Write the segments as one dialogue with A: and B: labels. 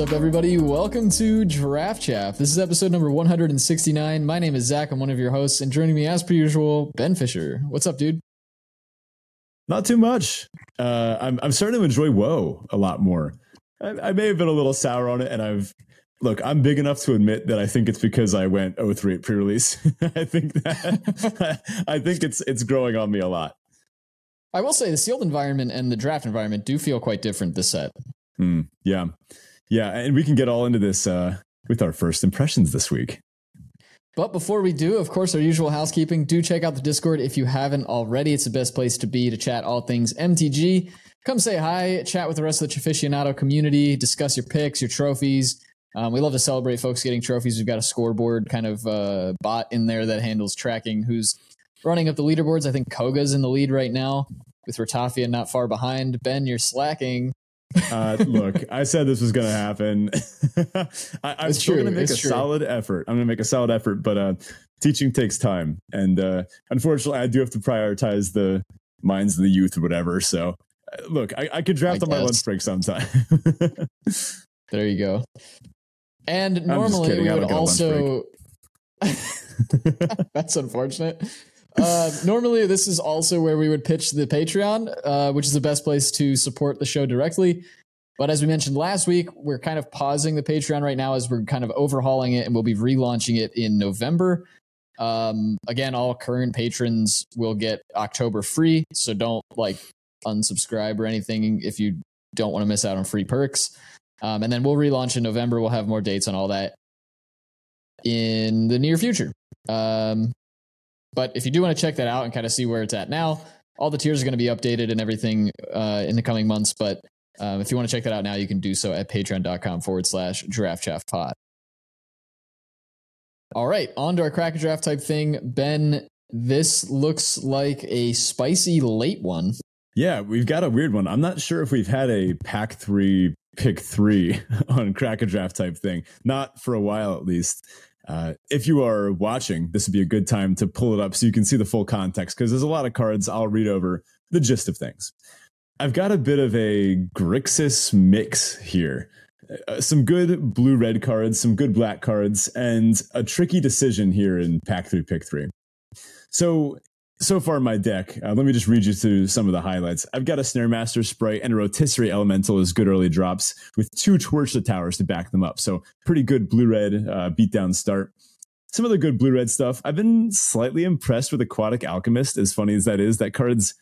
A: What's up, everybody? Welcome to Draft Chaff. This is episode number 169. My name is Zach. I'm one of your hosts, and joining me, as per usual, Ben Fisher. What's up, dude?
B: Not too much. Uh, I'm I'm starting to enjoy Woe a lot more. I, I may have been a little sour on it, and I've look. I'm big enough to admit that I think it's because I went 03 at pre-release. I think that I think it's it's growing on me a lot.
A: I will say the sealed environment and the draft environment do feel quite different this set.
B: Mm, yeah, yeah, and we can get all into this uh, with our first impressions this week.
A: But before we do, of course, our usual housekeeping. Do check out the Discord if you haven't already. It's the best place to be to chat all things MTG. Come say hi, chat with the rest of the Traficionado community, discuss your picks, your trophies. Um, we love to celebrate folks getting trophies. We've got a scoreboard kind of uh, bot in there that handles tracking who's running up the leaderboards. I think Koga's in the lead right now with Ratafia not far behind. Ben, you're slacking.
B: Uh, look, I said this was going to happen. I, am still going to make it's a true. solid effort. I'm going to make a solid effort, but uh, teaching takes time, and uh, unfortunately, I do have to prioritize the minds of the youth or whatever. So, uh, look, I, I could draft I on my lunch break sometime.
A: there you go. And normally we would also. That's unfortunate. Uh, normally, this is also where we would pitch the Patreon, uh, which is the best place to support the show directly. But as we mentioned last week, we're kind of pausing the Patreon right now as we're kind of overhauling it, and we'll be relaunching it in November. Um, again, all current patrons will get October free, so don't like unsubscribe or anything if you don't want to miss out on free perks. Um, and then we'll relaunch in November. We'll have more dates on all that in the near future. Um, but if you do want to check that out and kind of see where it's at now, all the tiers are going to be updated and everything uh, in the coming months. But um, if you want to check that out now, you can do so at patreon.com forward slash draft chaff pod. All right, on to our crack draft type thing. Ben, this looks like a spicy late one.
B: Yeah, we've got a weird one. I'm not sure if we've had a pack three pick three on crack a draft type thing. Not for a while, at least. Uh, if you are watching, this would be a good time to pull it up so you can see the full context because there's a lot of cards. I'll read over the gist of things. I've got a bit of a Grixis mix here. Uh, some good blue red cards, some good black cards, and a tricky decision here in pack three, pick three. So so far my deck, uh, let me just read you through some of the highlights. I've got a Snaremaster Sprite and a Rotisserie Elemental as good early drops with two Torch the Towers to back them up. So pretty good blue-red uh, beatdown start. Some of the good blue-red stuff. I've been slightly impressed with Aquatic Alchemist, as funny as that is. That card's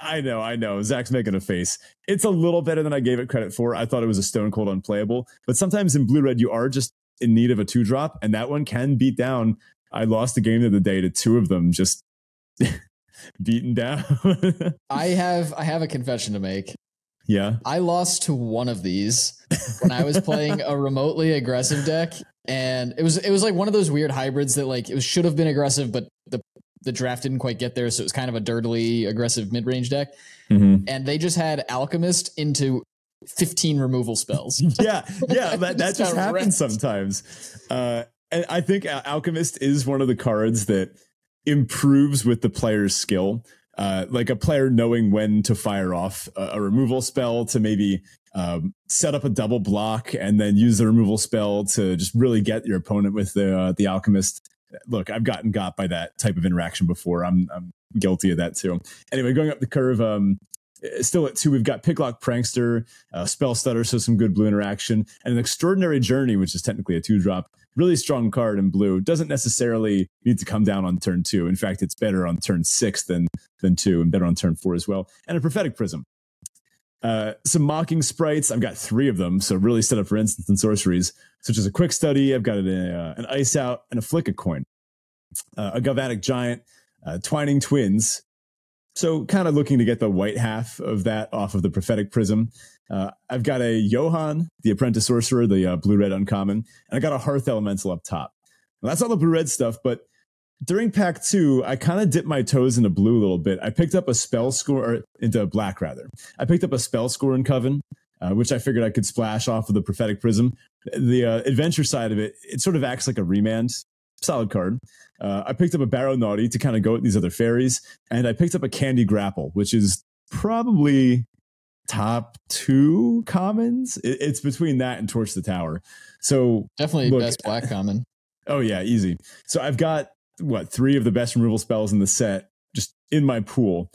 B: I know, I know. Zach's making a face. It's a little better than I gave it credit for. I thought it was a stone cold unplayable, but sometimes in blue red you are just in need of a two drop, and that one can beat down. I lost a game of the day to two of them just beaten down.
A: I have I have a confession to make.
B: Yeah.
A: I lost to one of these when I was playing a remotely aggressive deck and it was it was like one of those weird hybrids that like it was, should have been aggressive but the the draft didn't quite get there so it was kind of a dirtily aggressive mid-range deck. Mm-hmm. And they just had alchemist into 15 removal spells.
B: yeah. Yeah, that, that just happens sometimes. Uh and I think Alchemist is one of the cards that improves with the player's skill. Uh, like a player knowing when to fire off a, a removal spell to maybe um, set up a double block and then use the removal spell to just really get your opponent with the uh, the alchemist. Look, I've gotten got by that type of interaction before. I'm I'm guilty of that too. Anyway, going up the curve, um, still at two, we've got Picklock Prankster, uh, Spell Stutter, so some good blue interaction, and an Extraordinary Journey, which is technically a two drop really strong card in blue. Doesn't necessarily need to come down on turn two. In fact, it's better on turn six than than two, and better on turn four as well. And a prophetic prism. Uh, some mocking sprites. I've got three of them, so really set up for instants and sorceries, such as a quick study. I've got an, uh, an ice out and a flick coin, uh, a galvanic giant, uh, twining twins. So kind of looking to get the white half of that off of the prophetic prism. Uh, I've got a Johann, the apprentice sorcerer, the uh, blue red uncommon, and I got a hearth elemental up top. Now, that's all the blue red stuff, but during pack two, I kind of dipped my toes into blue a little bit. I picked up a Spellscorn, or into black rather. I picked up a Spellscorn Coven, uh, which I figured I could splash off of the prophetic prism. The uh, adventure side of it, it sort of acts like a remand. Solid card. Uh, I picked up a Barrow Naughty to kind of go with these other fairies, and I picked up a Candy Grapple, which is probably top two commons. It, it's between that and Torch the Tower. So
A: definitely look, best black common.
B: Oh yeah, easy. So I've got what three of the best removal spells in the set just in my pool.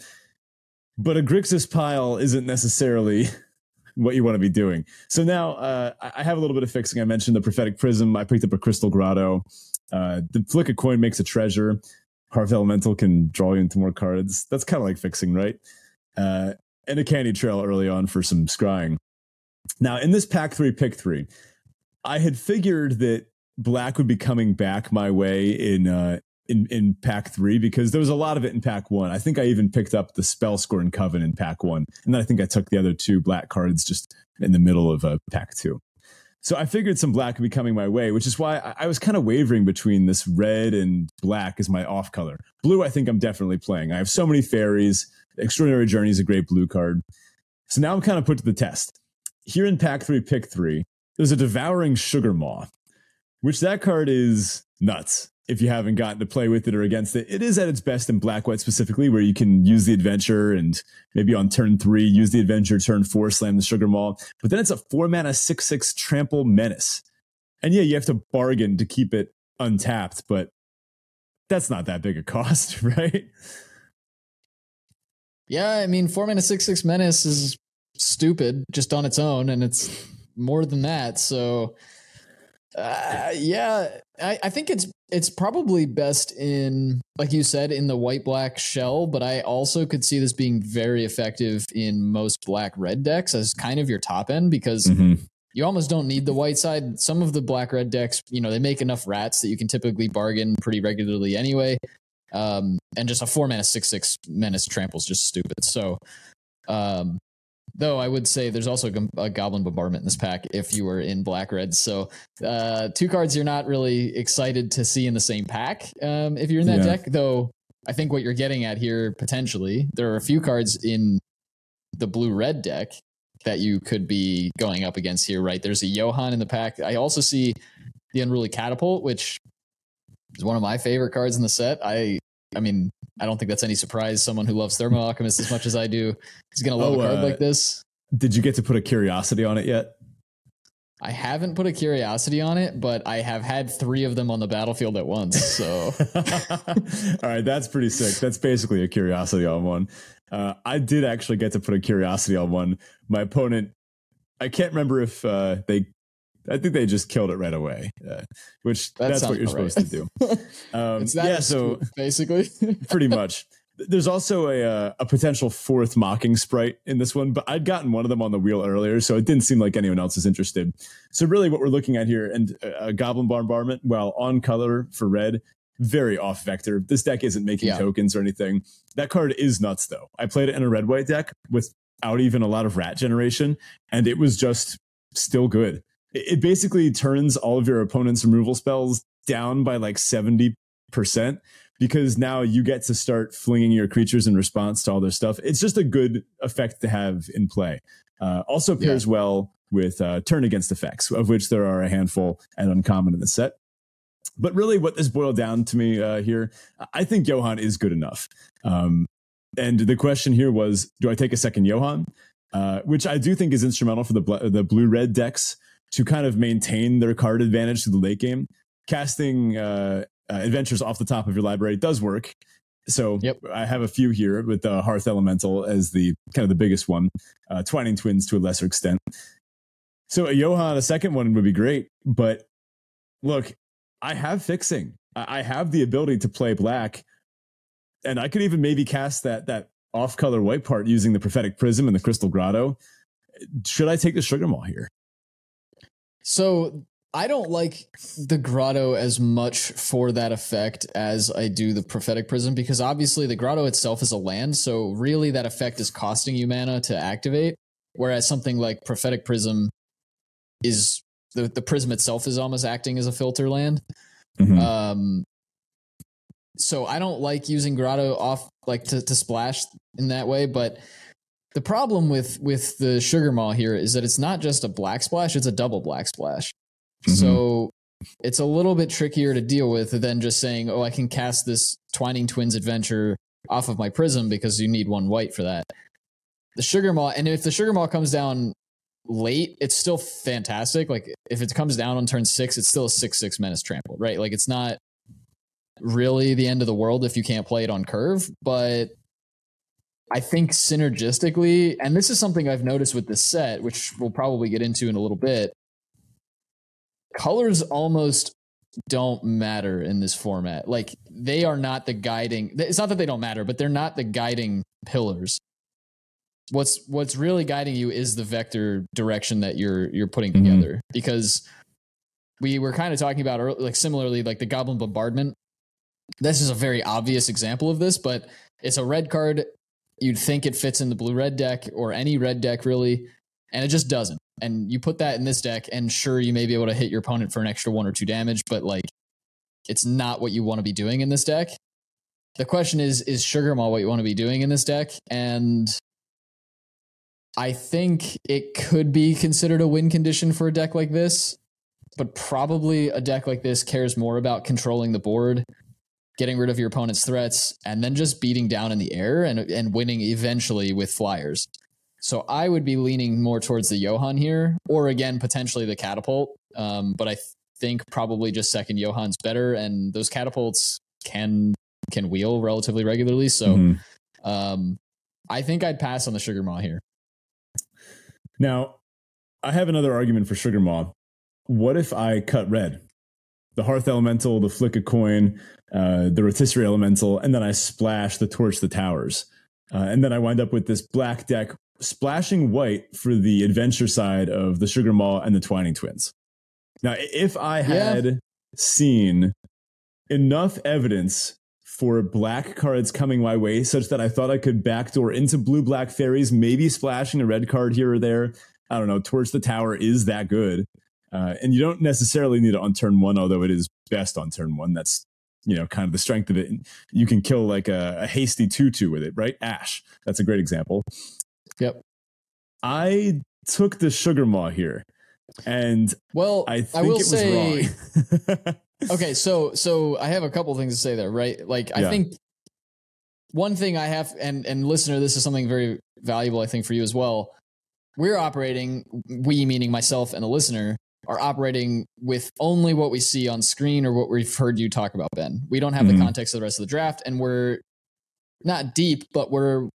B: But a Grixis pile isn't necessarily what you want to be doing. So now uh, I have a little bit of fixing. I mentioned the prophetic prism. I picked up a crystal grotto. Uh, the flick a coin makes a treasure. Hearth Elemental can draw you into more cards. That's kind of like fixing, right? Uh, and a candy trail early on for some scrying. Now, in this pack three, pick three, I had figured that black would be coming back my way in uh, in in pack three because there was a lot of it in pack one. I think I even picked up the Spellscorn Coven in pack one, and then I think I took the other two black cards just in the middle of uh, pack two. So I figured some black would be coming my way, which is why I, I was kind of wavering between this red and black as my off color. Blue, I think I'm definitely playing. I have so many fairies. Extraordinary Journey is a great blue card. So now I'm kind of put to the test. Here in pack three, pick three, there's a devouring sugar maw, which that card is nuts if you haven't gotten to play with it or against it. It is at its best in black white specifically, where you can use the adventure and maybe on turn three, use the adventure, turn four, slam the sugar maw. But then it's a four mana, six, six trample menace. And yeah, you have to bargain to keep it untapped, but that's not that big a cost, right?
A: Yeah, I mean, four mana, six, six menace is stupid just on its own, and it's more than that. So, uh, yeah, I, I think it's it's probably best in, like you said, in the white black shell, but I also could see this being very effective in most black red decks as kind of your top end because mm-hmm. you almost don't need the white side. Some of the black red decks, you know, they make enough rats that you can typically bargain pretty regularly anyway. Um, and just a four mana six six menace tramples just stupid. So um, Though I would say there's also a Goblin Bombardment in this pack if you were in Black Red. So uh, two cards you're not really excited to see in the same pack um, if you're in that yeah. deck. Though I think what you're getting at here potentially, there are a few cards in the blue red deck that you could be going up against here, right? There's a Johann in the pack. I also see the Unruly Catapult, which is one of my favorite cards in the set. I I mean, I don't think that's any surprise. Someone who loves Thermo Alchemist as much as I do is going to love oh, a card uh, like this.
B: Did you get to put a curiosity on it yet?
A: I haven't put a curiosity on it, but I have had three of them on the battlefield at once. So,
B: all right, that's pretty sick. That's basically a curiosity on one. Uh, I did actually get to put a curiosity on one. My opponent, I can't remember if uh, they I think they just killed it right away, uh, which that that's what you're supposed right. to do.
A: Um, yeah, so basically,
B: pretty much. There's also a uh, a potential fourth mocking sprite in this one, but I'd gotten one of them on the wheel earlier, so it didn't seem like anyone else is interested. So really, what we're looking at here, and a Goblin Bombardment, while on color for red, very off vector. This deck isn't making yeah. tokens or anything. That card is nuts, though. I played it in a red white deck without even a lot of rat generation, and it was just still good it basically turns all of your opponent's removal spells down by like 70% because now you get to start flinging your creatures in response to all their stuff. It's just a good effect to have in play. Uh, also pairs yeah. well with uh, turn against effects, of which there are a handful and uncommon in the set. But really, what this boiled down to me uh, here, I think Johann is good enough. Um, and the question here was, do I take a second Johann? Uh, which I do think is instrumental for the bl- the blue red decks to kind of maintain their card advantage to the late game. Casting uh, uh, adventures off the top of your library does work. So yep. I have a few here with the uh, Hearth Elemental as the kind of the biggest one, uh, Twining Twins to a lesser extent. So a Johann, a second one would be great. But look, I have fixing. I have the ability to play black, and I could even maybe cast that that off color white part using the prophetic prism and the crystal grotto. Should I take the sugar maw here?
A: So I don't like the grotto as much for that effect as I do the prophetic prism because obviously the grotto itself is a land, so really that effect is costing you mana to activate. Whereas something like prophetic prism is the, the prism itself is almost acting as a filter land. Mm-hmm. Um, so I don't like using grotto off like to, to splash in that way, but the problem with with the sugar maw here is that it's not just a black splash; it's a double black splash. Mm-hmm. So it's a little bit trickier to deal with than just saying, "Oh, I can cast this Twining Twins adventure off of my prism because you need one white for that." the sugar maw, and if the sugar maw comes down late, it's still fantastic. Like if it comes down on turn six, it's still a six six menace trample, right? Like it's not really the end of the world if you can't play it on curve, but I think synergistically, and this is something I've noticed with this set, which we'll probably get into in a little bit. Colors almost don't matter in this format. Like they are not the guiding. It's not that they don't matter, but they're not the guiding pillars. What's what's really guiding you is the vector direction that you're you're putting mm-hmm. together. Because we were kind of talking about early, like similarly like the Goblin Bombardment. This is a very obvious example of this, but it's a red card. You'd think it fits in the blue red deck or any red deck really, and it just doesn't and you put that in this deck, and sure, you may be able to hit your opponent for an extra one or two damage, but like it's not what you want to be doing in this deck. The question is, is Sugar Maw what you want to be doing in this deck? And I think it could be considered a win condition for a deck like this, but probably a deck like this cares more about controlling the board, getting rid of your opponent's threats, and then just beating down in the air and, and winning eventually with flyers. So I would be leaning more towards the Johann here, or again potentially the catapult. Um, but I th- think probably just second Johann's better, and those catapults can can wheel relatively regularly. So mm-hmm. um, I think I'd pass on the Sugar Maw here.
B: Now, I have another argument for Sugar Maw. What if I cut red? The Hearth Elemental, the Flick a Coin, uh, the Rotisserie Elemental, and then I splash the Torch the Towers. Uh, and then I wind up with this black deck splashing white for the adventure side of the Sugar Maw and the Twining Twins. Now, if I had yeah. seen enough evidence for black cards coming my way such that I thought I could backdoor into blue black fairies, maybe splashing a red card here or there. I don't know. Torch the Tower is that good. Uh, and you don't necessarily need it on turn one, although it is best on turn one. That's you know kind of the strength of it. You can kill like a, a hasty two two with it, right? Ash. That's a great example.
A: Yep.
B: I took the sugar maw here, and
A: well,
B: I think I will it was say,
A: wrong. okay, so so I have a couple things to say there, right? Like I yeah. think one thing I have, and and listener, this is something very valuable, I think, for you as well. We're operating, we meaning myself and the listener, are operating with only what we see on screen or what we've heard you talk about, Ben. We don't have mm-hmm. the context of the rest of the draft, and we're not deep, but we're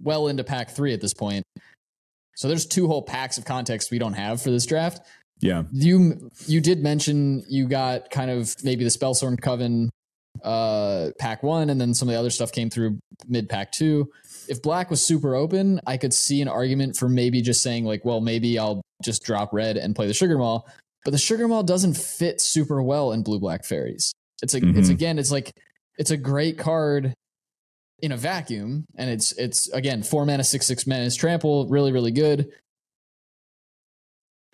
A: well into pack three at this point. So there's two whole packs of context we don't have for this draft.
B: Yeah.
A: You you did mention you got kind of maybe the Spellscorn Coven uh pack one and then some of the other stuff came through mid pack two. If black was super open, I could see an argument for maybe just saying like, well, maybe I'll just drop red and play the sugar maw. But the sugar maw doesn't fit super well in blue black fairies. It's a, mm-hmm. it's again, it's like it's a great card in a vacuum, and it's it's again four mana, six six mana is trample, really really good.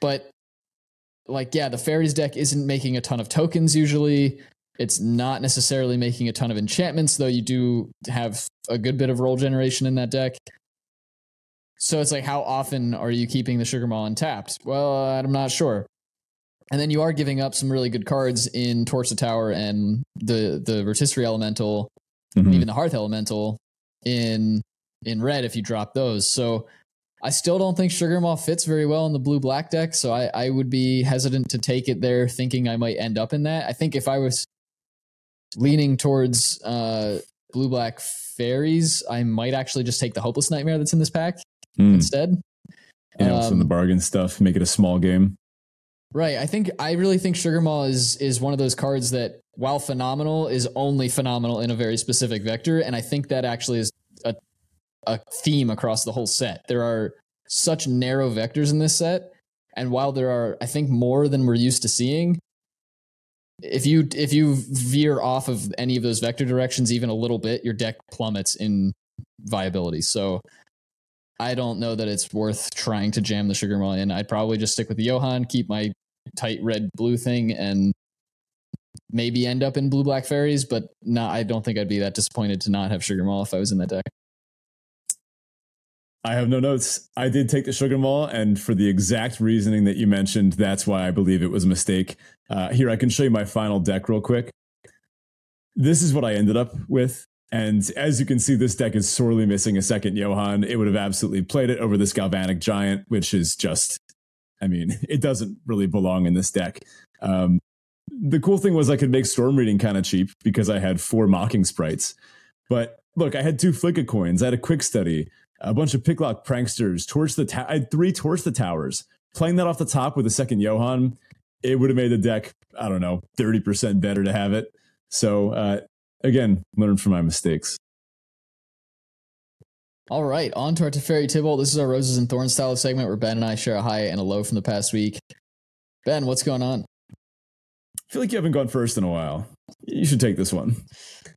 A: But like yeah, the fairies deck isn't making a ton of tokens usually. It's not necessarily making a ton of enchantments, though you do have a good bit of roll generation in that deck. So it's like, how often are you keeping the Sugar Maw untapped? Well, I'm not sure. And then you are giving up some really good cards in Torch the Tower and the the Rotisserie Elemental mm-hmm. even the Hearth Elemental in in red if you drop those. So I still don't think Sugar Maw fits very well in the blue black deck. So I, I would be hesitant to take it there, thinking I might end up in that. I think if I was leaning towards uh, blue black fairies, I might actually just take the Hopeless Nightmare that's in this pack mm. instead.
B: And um, also the bargain stuff, make it a small game.
A: Right. I think I really think Sugar Maw is is one of those cards that while phenomenal, is only phenomenal in a very specific vector. And I think that actually is a, a theme across the whole set. There are such narrow vectors in this set. And while there are, I think, more than we're used to seeing, if you if you veer off of any of those vector directions even a little bit, your deck plummets in viability. So I don't know that it's worth trying to jam the sugar maw in. I'd probably just stick with the Johann, keep my tight red blue thing, and maybe end up in blue black fairies, but not. I don't think I'd be that disappointed to not have Sugar Maw if I was in that deck.
B: I have no notes. I did take the Sugar Maw, and for the exact reasoning that you mentioned, that's why I believe it was a mistake. Uh, here, I can show you my final deck real quick. This is what I ended up with. And as you can see, this deck is sorely missing a second Johann. It would have absolutely played it over this Galvanic Giant, which is just, I mean, it doesn't really belong in this deck. Um, the cool thing was I could make Storm Reading kind of cheap because I had four Mocking Sprites. But look, I had two Flicka coins, I had a Quick Study, a bunch of Picklock Pranksters, Torch the ta- I had three Torch the Towers. Playing that off the top with a second Johann, it would have made the deck, I don't know, 30% better to have it. So, uh, again, learn from my mistakes.
A: All right, on to our Teferi Tibble. This is our Roses and Thorns style segment where Ben and I share a high and a low from the past week. Ben, what's going on?
B: I feel like you haven't gone first in a while. You should take this one.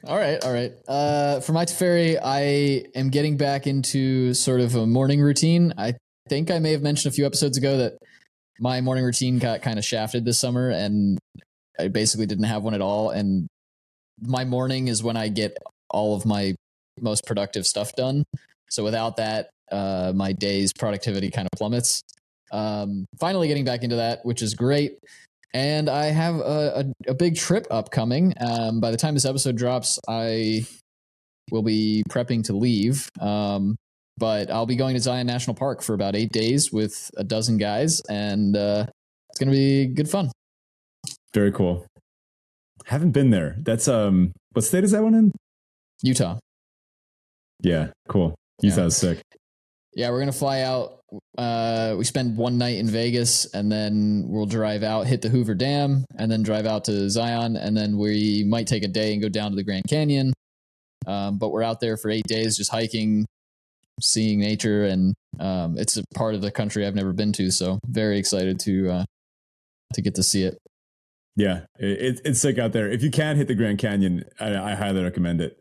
A: All right, all right. Uh, for my Teferi, I am getting back into sort of a morning routine. I think I may have mentioned a few episodes ago that my morning routine got kind of shafted this summer, and I basically didn't have one at all. And my morning is when I get all of my most productive stuff done. So without that, uh, my day's productivity kind of plummets. Um, finally, getting back into that, which is great. And I have a, a, a big trip upcoming. Um, by the time this episode drops, I will be prepping to leave. Um, but I'll be going to Zion National Park for about eight days with a dozen guys, and uh, it's going to be good fun.
B: Very cool. Haven't been there. That's um, what state is that one in?
A: Utah.
B: Yeah, cool. Utah's yeah. sick.
A: Yeah, we're gonna fly out. Uh, we spend one night in Vegas, and then we'll drive out, hit the Hoover Dam, and then drive out to Zion, and then we might take a day and go down to the Grand Canyon. Um, but we're out there for eight days, just hiking, seeing nature, and um, it's a part of the country I've never been to. So very excited to uh, to get to see it.
B: Yeah, it, it's sick out there. If you can hit the Grand Canyon, I, I highly recommend it.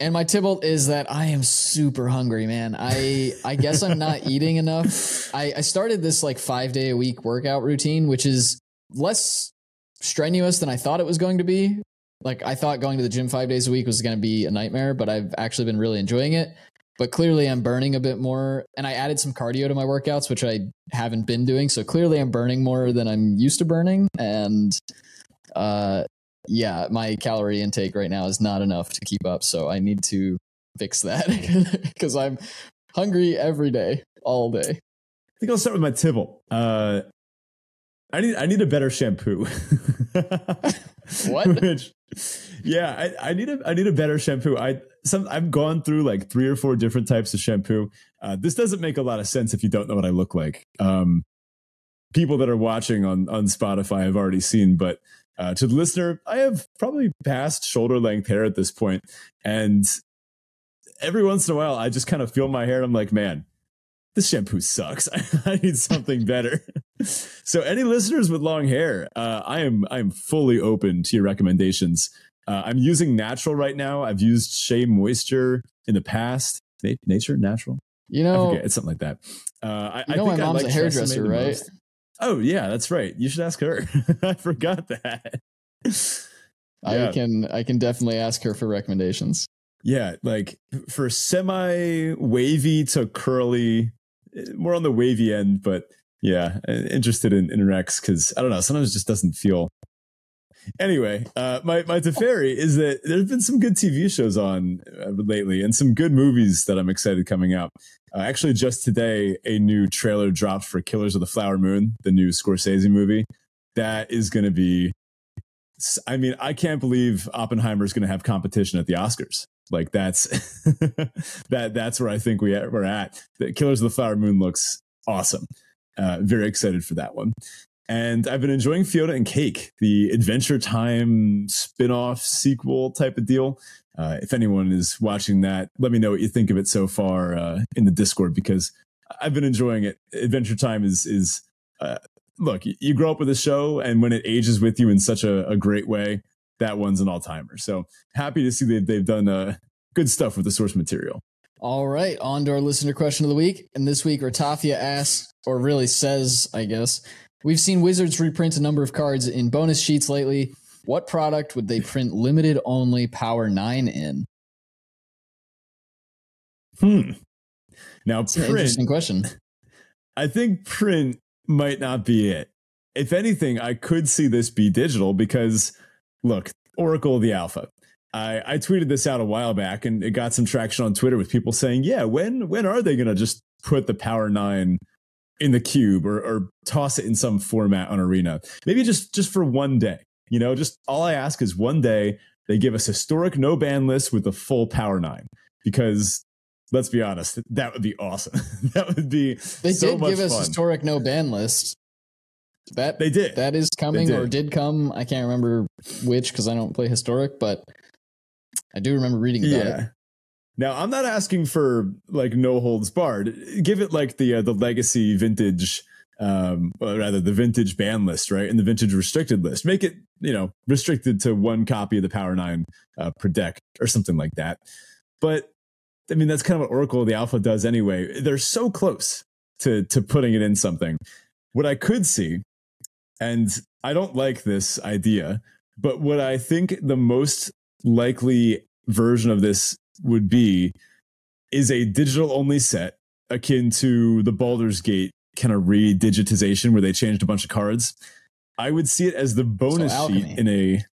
A: And my tibble is that I am super hungry, man. I I guess I'm not eating enough. I, I started this like five day a week workout routine, which is less strenuous than I thought it was going to be. Like I thought going to the gym five days a week was going to be a nightmare, but I've actually been really enjoying it. But clearly, I'm burning a bit more, and I added some cardio to my workouts, which I haven't been doing. So clearly, I'm burning more than I'm used to burning, and uh, yeah, my calorie intake right now is not enough to keep up. So I need to fix that because I'm hungry every day, all day.
B: I think I'll start with my tibble. Uh, I need I need a better shampoo.
A: what? Which,
B: yeah, I, I need a I need a better shampoo. I some I've gone through like three or four different types of shampoo. Uh, this doesn't make a lot of sense if you don't know what I look like. Um, people that are watching on on Spotify have already seen, but uh, to the listener, I have probably passed shoulder length hair at this point, and every once in a while, I just kind of feel my hair, and I'm like, man, this shampoo sucks. I need something better. so, any listeners with long hair, uh, I am I am fully open to your recommendations. Uh, I'm using natural right now. I've used Shea Moisture in the past. Nature, natural.
A: You know,
B: it's something like that. Uh,
A: I, you know, I think my mom's like a hairdresser, right? Most.
B: Oh yeah, that's right. You should ask her. I forgot that.
A: I can I can definitely ask her for recommendations.
B: Yeah, like for semi wavy to curly, more on the wavy end, but yeah, interested in, in Rex because I don't know. Sometimes it just doesn't feel. Anyway, uh, my my Teferi is that there's been some good TV shows on uh, lately and some good movies that I'm excited coming out. Uh, actually, just today, a new trailer dropped for Killers of the Flower Moon, the new Scorsese movie. That is going to be. I mean, I can't believe Oppenheimer is going to have competition at the Oscars. Like that's that. That's where I think we we're at. The Killers of the Flower Moon looks awesome. Uh, very excited for that one. And I've been enjoying Fiona and Cake, the Adventure Time spin-off sequel type of deal. Uh, if anyone is watching that, let me know what you think of it so far uh, in the Discord because I've been enjoying it. Adventure Time is is uh, look, you grow up with a show, and when it ages with you in such a, a great way, that one's an all timer. So happy to see that they've done uh, good stuff with the source material.
A: All right, on to our listener question of the week. And this week, Ratafia asks, or really says, I guess, we've seen Wizards reprint a number of cards in bonus sheets lately. What product would they print limited only Power 9 in?
B: Hmm. Now,
A: That's print, interesting question.
B: I think print might not be it. If anything, I could see this be digital because, look, Oracle of the Alpha. I, I tweeted this out a while back and it got some traction on Twitter with people saying, yeah, when when are they gonna just put the Power Nine in the cube or, or toss it in some format on Arena? Maybe just just for one day. You know, just all I ask is one day they give us historic no ban list with the full Power Nine because let's be honest, that would be awesome. that would be
A: they
B: so
A: did give us historic no ban list. That
B: they did.
A: That is coming did. or did come. I can't remember which because I don't play historic, but I do remember reading about yeah. it.
B: Now I'm not asking for like no holds barred. Give it like the uh, the legacy vintage, um, rather the vintage ban list, right, and the vintage restricted list. Make it you know restricted to one copy of the Power Nine uh, per deck or something like that. But I mean that's kind of what Oracle the Alpha does anyway. They're so close to to putting it in something. What I could see, and I don't like this idea, but what I think the most likely version of this would be is a digital only set akin to the Baldur's Gate kind of re-digitization where they changed a bunch of cards. I would see it as the bonus so sheet in a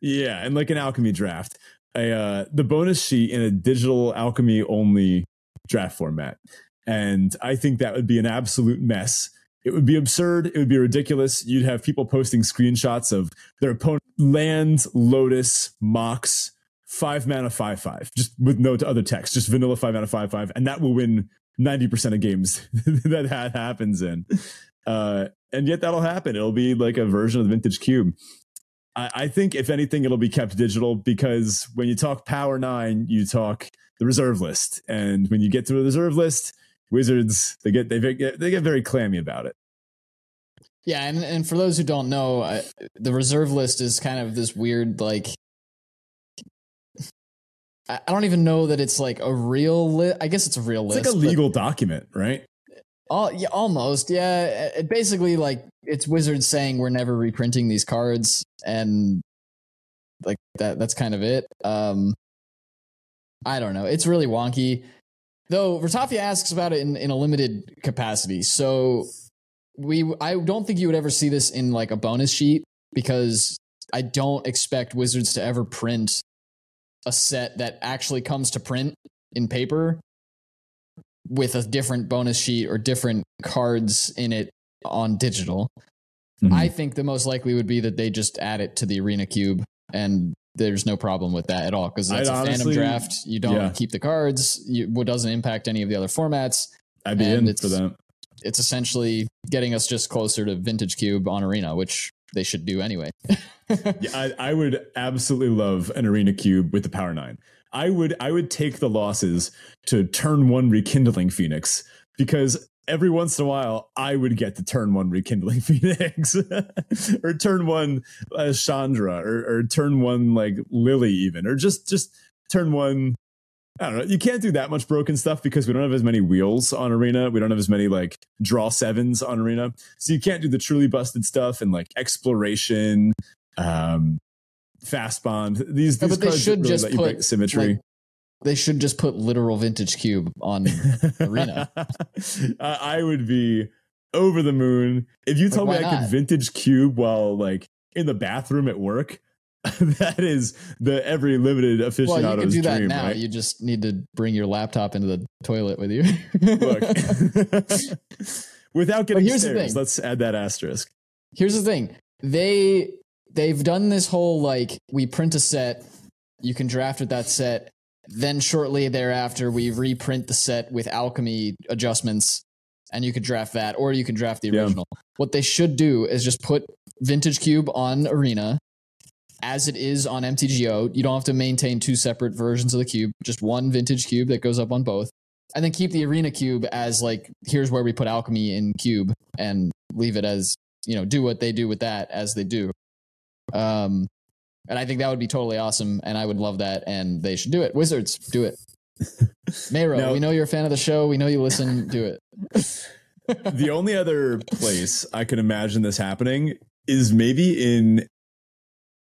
B: yeah, and like an alchemy draft. A uh, the bonus sheet in a digital alchemy only draft format. And I think that would be an absolute mess it would be absurd. It would be ridiculous. You'd have people posting screenshots of their opponent land, Lotus, Mox, five mana, five five, just with no to other text, just vanilla five mana, five five, and that will win ninety percent of games that that happens in. Uh, and yet that'll happen. It'll be like a version of the Vintage Cube. I, I think if anything, it'll be kept digital because when you talk Power Nine, you talk the reserve list, and when you get to the reserve list Wizards they get they get they get very clammy about it.
A: Yeah, and and for those who don't know, I, the reserve list is kind of this weird like I don't even know that it's like a real list. I guess it's a real
B: it's
A: list.
B: It's like a legal document, right?
A: All, yeah, almost. Yeah, it basically like it's Wizards saying we're never reprinting these cards, and like that. That's kind of it. Um, I don't know. It's really wonky. Though Ratafia asks about it in, in a limited capacity. So we I don't think you would ever see this in like a bonus sheet because I don't expect Wizards to ever print a set that actually comes to print in paper with a different bonus sheet or different cards in it on digital. Mm-hmm. I think the most likely would be that they just add it to the Arena Cube and there's no problem with that at all because that's I'd a honestly, Phantom draft. You don't yeah. keep the cards. You, what doesn't impact any of the other formats.
B: I'd be in for that.
A: It's essentially getting us just closer to Vintage Cube on Arena, which they should do anyway.
B: yeah, I, I would absolutely love an Arena Cube with the Power Nine. I would I would take the losses to turn one rekindling Phoenix because every once in a while I would get the turn one rekindling Phoenix or turn one uh, Chandra or, or turn one like Lily even or just just turn one I don't know. You can't do that much broken stuff because we don't have as many wheels on Arena. We don't have as many like draw sevens on Arena. So you can't do the truly busted stuff and like exploration, um, fast bond. These, these
A: but they should really just put
B: symmetry. Like,
A: they should just put literal vintage cube on arena.
B: I would be over the moon if you told me I not? could vintage cube while like in the bathroom at work. that is the every limited aficionado's well, you can do that dream, now. Right?
A: You just need to bring your laptop into the toilet with you. Look,
B: without getting here's stairs, let's add that asterisk.
A: Here's the thing: they they've done this whole like we print a set, you can draft with that set, then shortly thereafter, we reprint the set with alchemy adjustments, and you could draft that, or you can draft the original. Yeah. What they should do is just put Vintage Cube on Arena as it is on MTGO. You don't have to maintain two separate versions of the cube, just one Vintage Cube that goes up on both. And then keep the Arena Cube as like, here's where we put alchemy in Cube and leave it as, you know, do what they do with that as they do. Um, and I think that would be totally awesome. And I would love that. And they should do it. Wizards, do it. MaRo, now, we know you're a fan of the show. We know you listen. Do it.
B: the only other place I can imagine this happening is maybe in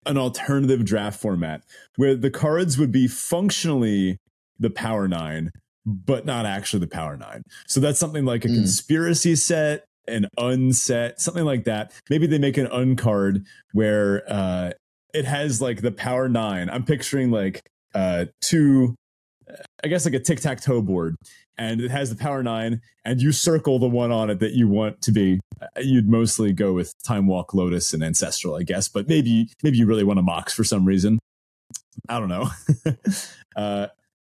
B: an alternative draft format where the cards would be functionally the Power Nine, but not actually the Power Nine. So that's something like a mm. conspiracy set, an unset, something like that. Maybe they make an uncard where uh, it has like the power nine. I'm picturing like uh two, I guess like a tic tac toe board, and it has the power nine, and you circle the one on it that you want to be. Uh, you'd mostly go with Time Walk, Lotus, and Ancestral, I guess, but maybe maybe you really want a Mox for some reason. I don't know. uh,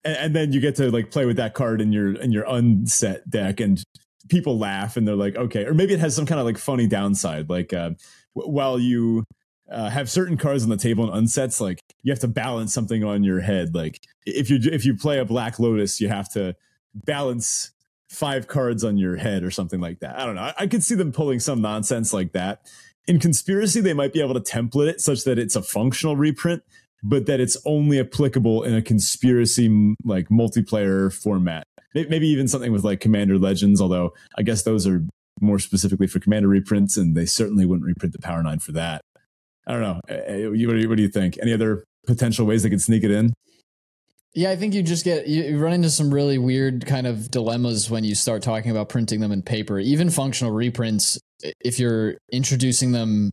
B: and, and, then you get to like play with that card in your in your unset deck, and people laugh and they're like, okay, or maybe it has some kind of like funny downside, like uh, w- while you uh, have certain cards on the table and unsets, like you have to balance something on your head. Like if you if you play a Black Lotus, you have to balance five cards on your head or something like that. I don't know. I, I could see them pulling some nonsense like that. In conspiracy, they might be able to template it such that it's a functional reprint, but that it's only applicable in a conspiracy like multiplayer format. Maybe even something with like Commander Legends, although I guess those are more specifically for Commander reprints, and they certainly wouldn't reprint the Power Nine for that. I don't know. Uh, uh, what do you, what do you think? Any other potential ways they could sneak it in?
A: Yeah, I think you just get you run into some really weird kind of dilemmas when you start talking about printing them in paper. Even functional reprints, if you're introducing them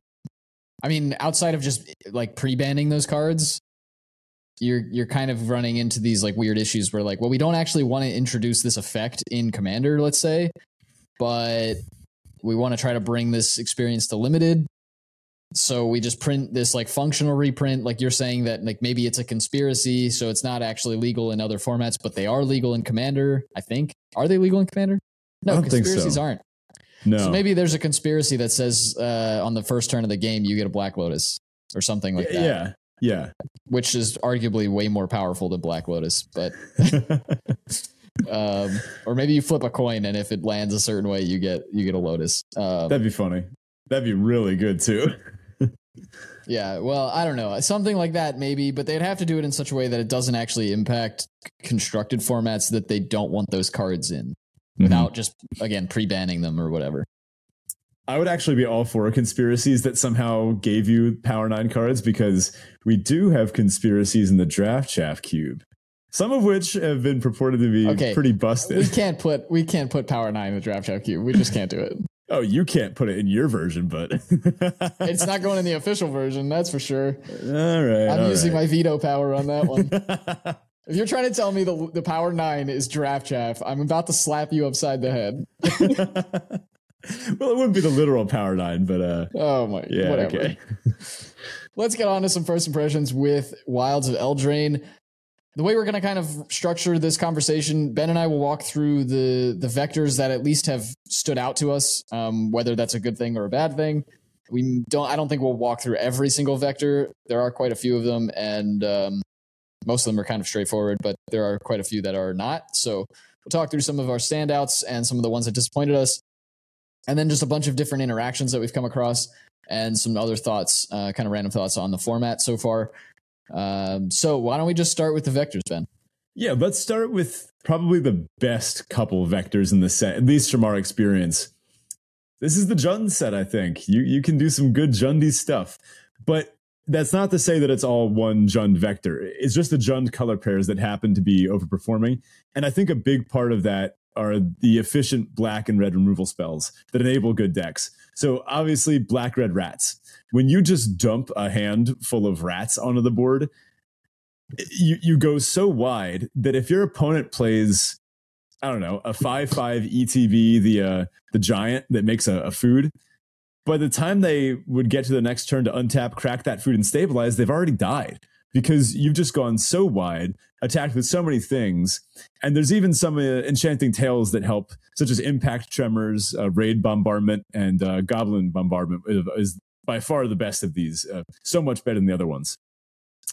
A: I mean, outside of just like pre-banning those cards, you're you're kind of running into these like weird issues where like, well, we don't actually want to introduce this effect in Commander, let's say, but we want to try to bring this experience to limited. So we just print this like functional reprint, like you're saying that like maybe it's a conspiracy, so it's not actually legal in other formats, but they are legal in Commander. I think are they legal in Commander? No, conspiracies
B: so.
A: aren't.
B: No.
A: So maybe there's a conspiracy that says uh, on the first turn of the game you get a Black Lotus or something like
B: that.
A: Yeah.
B: Yeah.
A: Which is arguably way more powerful than Black Lotus, but um, or maybe you flip a coin and if it lands a certain way you get you get a Lotus.
B: Um, That'd be funny. That'd be really good too.
A: Yeah, well, I don't know. Something like that maybe, but they'd have to do it in such a way that it doesn't actually impact constructed formats that they don't want those cards in without mm-hmm. just again pre-banning them or whatever.
B: I would actually be all for conspiracies that somehow gave you Power Nine cards because we do have conspiracies in the Draft Chaff Cube, some of which have been purported to be okay. pretty busted.
A: We can't put we can't put Power Nine in the Draft Chaff Cube. We just can't do it.
B: Oh, you can't put it in your version, but
A: it's not going in the official version. That's for sure.
B: All right,
A: I'm
B: all
A: using
B: right.
A: my veto power on that one. If you're trying to tell me the the power nine is draft chaff, I'm about to slap you upside the head.
B: well, it wouldn't be the literal power nine, but uh
A: oh my yeah, whatever. Okay. Let's get on to some first impressions with Wilds of Eldraine. The way we're going to kind of structure this conversation, Ben and I will walk through the the vectors that at least have stood out to us, um, whether that's a good thing or a bad thing. We don't. I don't think we'll walk through every single vector. There are quite a few of them, and um, most of them are kind of straightforward, but there are quite a few that are not. So we'll talk through some of our standouts and some of the ones that disappointed us, and then just a bunch of different interactions that we've come across and some other thoughts, uh, kind of random thoughts on the format so far. Um, so why don't we just start with the vectors, Ben?
B: Yeah, let's start with probably the best couple vectors in the set, at least from our experience. This is the Jund set, I think. You you can do some good Jundy stuff. But that's not to say that it's all one Jund vector. It's just the Jund color pairs that happen to be overperforming. And I think a big part of that are the efficient black and red removal spells that enable good decks. So obviously, black red rats. When you just dump a hand full of rats onto the board, you, you go so wide that if your opponent plays, I don't know, a 5 5 ETB, the, uh, the giant that makes a, a food, by the time they would get to the next turn to untap, crack that food, and stabilize, they've already died because you've just gone so wide, attacked with so many things. And there's even some uh, enchanting tales that help, such as Impact Tremors, uh, Raid Bombardment, and uh, Goblin Bombardment is by far the best of these. Uh, so much better than the other ones.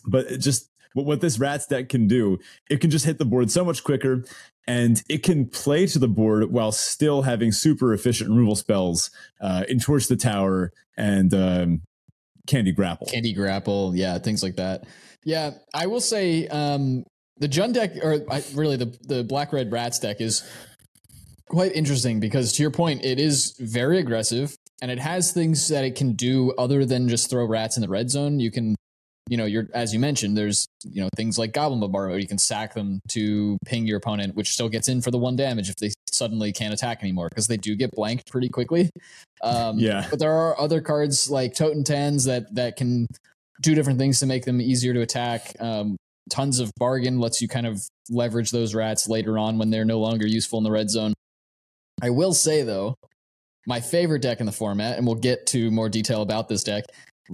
B: But just what this Rats deck can do, it can just hit the board so much quicker and it can play to the board while still having super efficient removal spells, uh, Entorch the Tower and um, Candy Grapple.
A: Candy Grapple, yeah, things like that. Yeah, I will say um, the Jund deck, or really the the Black Red Rats deck is quite interesting because to your point, it is very aggressive and it has things that it can do other than just throw rats in the red zone. You can you know, you're as you mentioned, there's you know things like Goblin Bombardment. You can sack them to ping your opponent, which still gets in for the one damage if they suddenly can't attack anymore because they do get blanked pretty quickly. Um,
B: yeah,
A: but there are other cards like Totentanz that that can do different things to make them easier to attack. Um, tons of bargain lets you kind of leverage those rats later on when they're no longer useful in the red zone. I will say though, my favorite deck in the format, and we'll get to more detail about this deck,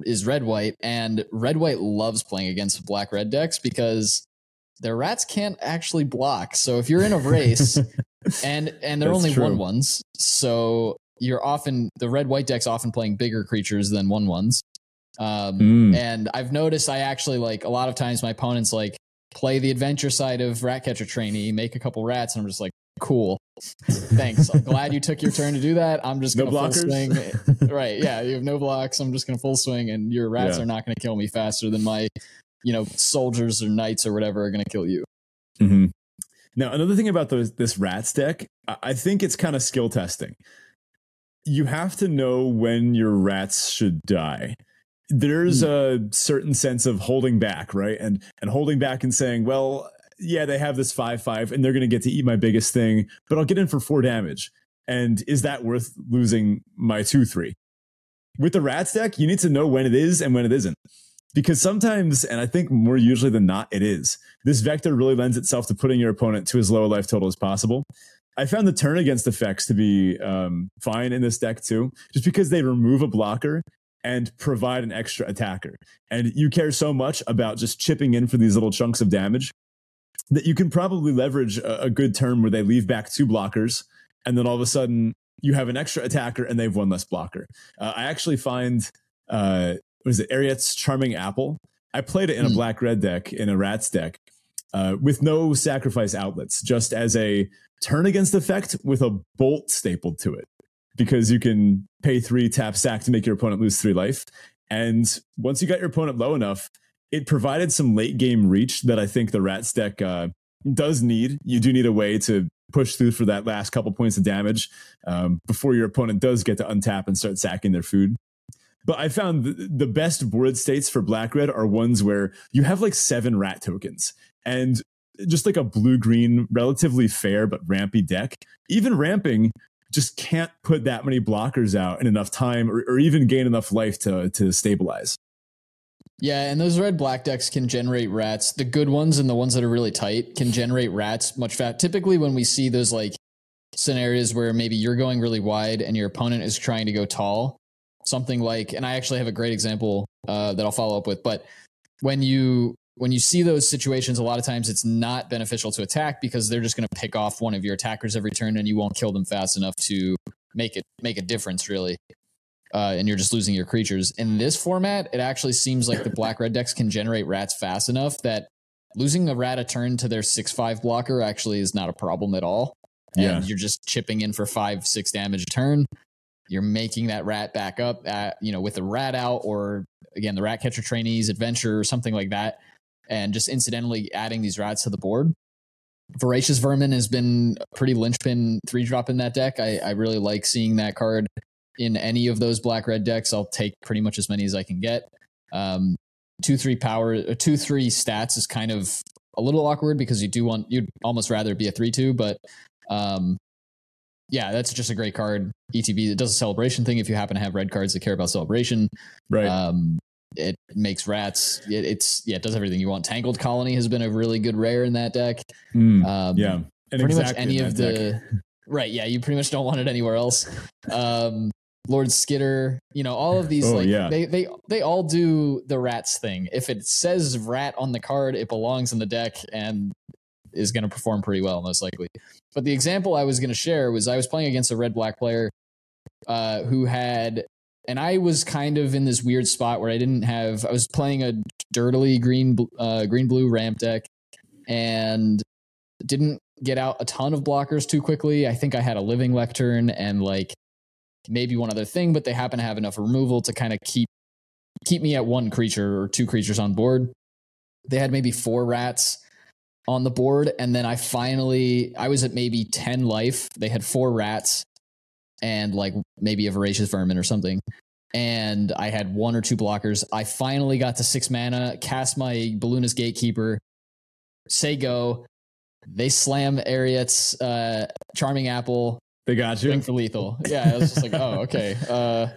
A: is red white. And red white loves playing against black red decks because their rats can't actually block. So if you're in a race and and they're only true. one ones, so you're often the red white deck's often playing bigger creatures than one ones. Um, mm. And I've noticed I actually like a lot of times my opponents like play the adventure side of Ratcatcher Trainee, make a couple rats, and I'm just like, cool. Thanks. I'm glad you took your turn to do that. I'm just gonna full swing. right. Yeah. You have no blocks. I'm just gonna full swing and your rats yeah. are not gonna kill me faster than my, you know, soldiers or knights or whatever are gonna kill you.
B: Mm-hmm. Now, another thing about those, this rats deck, I think it's kind of skill testing. You have to know when your rats should die there's mm. a certain sense of holding back, right? And and holding back and saying, well, yeah, they have this five five, and they're going to get to eat my biggest thing, but I'll get in for four damage. And is that worth losing my two three? With the rats deck, you need to know when it is and when it isn't. Because sometimes, and I think more usually than not, it is. This vector really lends itself to putting your opponent to as low a life total as possible. I found the turn against effects to be um, fine in this deck too, just because they remove a blocker and provide an extra attacker. And you care so much about just chipping in for these little chunks of damage that you can probably leverage a, a good turn where they leave back two blockers, and then all of a sudden you have an extra attacker and they've one less blocker. Uh, I actually find uh, was it Eriette's Charming Apple? I played it in a hmm. black red deck in a rats deck uh, with no sacrifice outlets, just as a turn against effect with a bolt stapled to it because you can pay three, tap sack to make your opponent lose three life. And once you got your opponent low enough, it provided some late game reach that I think the Rats deck uh, does need. You do need a way to push through for that last couple points of damage um, before your opponent does get to untap and start sacking their food. But I found the best board states for black red are ones where you have like seven rat tokens and just like a blue green, relatively fair but rampy deck. Even ramping, just can't put that many blockers out in enough time or, or even gain enough life to to stabilize.
A: Yeah, and those red black decks can generate rats. The good ones and the ones that are really tight can generate rats much fast. Typically, when we see those like scenarios where maybe you're going really wide and your opponent is trying to go tall, something like, and I actually have a great example uh, that I'll follow up with. But when you when you see those situations, a lot of times it's not beneficial to attack because they're just going to pick off one of your attackers every turn, and you won't kill them fast enough to make it make a difference, really. Uh, and you're just losing your creatures. In this format, it actually seems like the black red decks can generate rats fast enough that losing a rat a turn to their six five blocker actually is not a problem at all. And yeah. you're just chipping in for five six damage a turn. You're making that rat back up at you know with a rat out or again the rat catcher trainees adventure or something like that and just incidentally adding these rats to the board. Voracious Vermin has been a pretty linchpin three drop in that deck. I, I really like seeing that card in any of those black red decks. I'll take pretty much as many as I can get. Um, two three power, uh, two three stats is kind of a little awkward because you do want you'd almost rather be a three two, but um, yeah, that's just a great card. ETB it does a celebration thing if you happen to have red cards that care about celebration.
B: Right.
A: Um, it makes rats. It, it's yeah, it does everything you want. Tangled Colony has been a really good rare in that deck.
B: Mm, um, yeah,
A: and pretty exactly much any of the deck. right. Yeah, you pretty much don't want it anywhere else. Um, Lord Skitter, you know, all of these oh, like yeah. they they they all do the rats thing. If it says rat on the card, it belongs in the deck and is going to perform pretty well most likely. But the example I was going to share was I was playing against a red black player uh, who had and I was kind of in this weird spot where I didn't have. I was playing a dirtily green uh, green blue ramp deck, and didn't get out a ton of blockers too quickly. I think I had a living lectern and like maybe one other thing, but they happen to have enough removal to kind of keep keep me at one creature or two creatures on board. They had maybe four rats on the board, and then I finally I was at maybe ten life. They had four rats, and like maybe a voracious vermin or something. And I had one or two blockers. I finally got to six mana, cast my Balloonist Gatekeeper, say go. They slam Eriette's uh, Charming Apple.
B: They got you.
A: for lethal. Yeah, I was just like, oh, okay. Uh,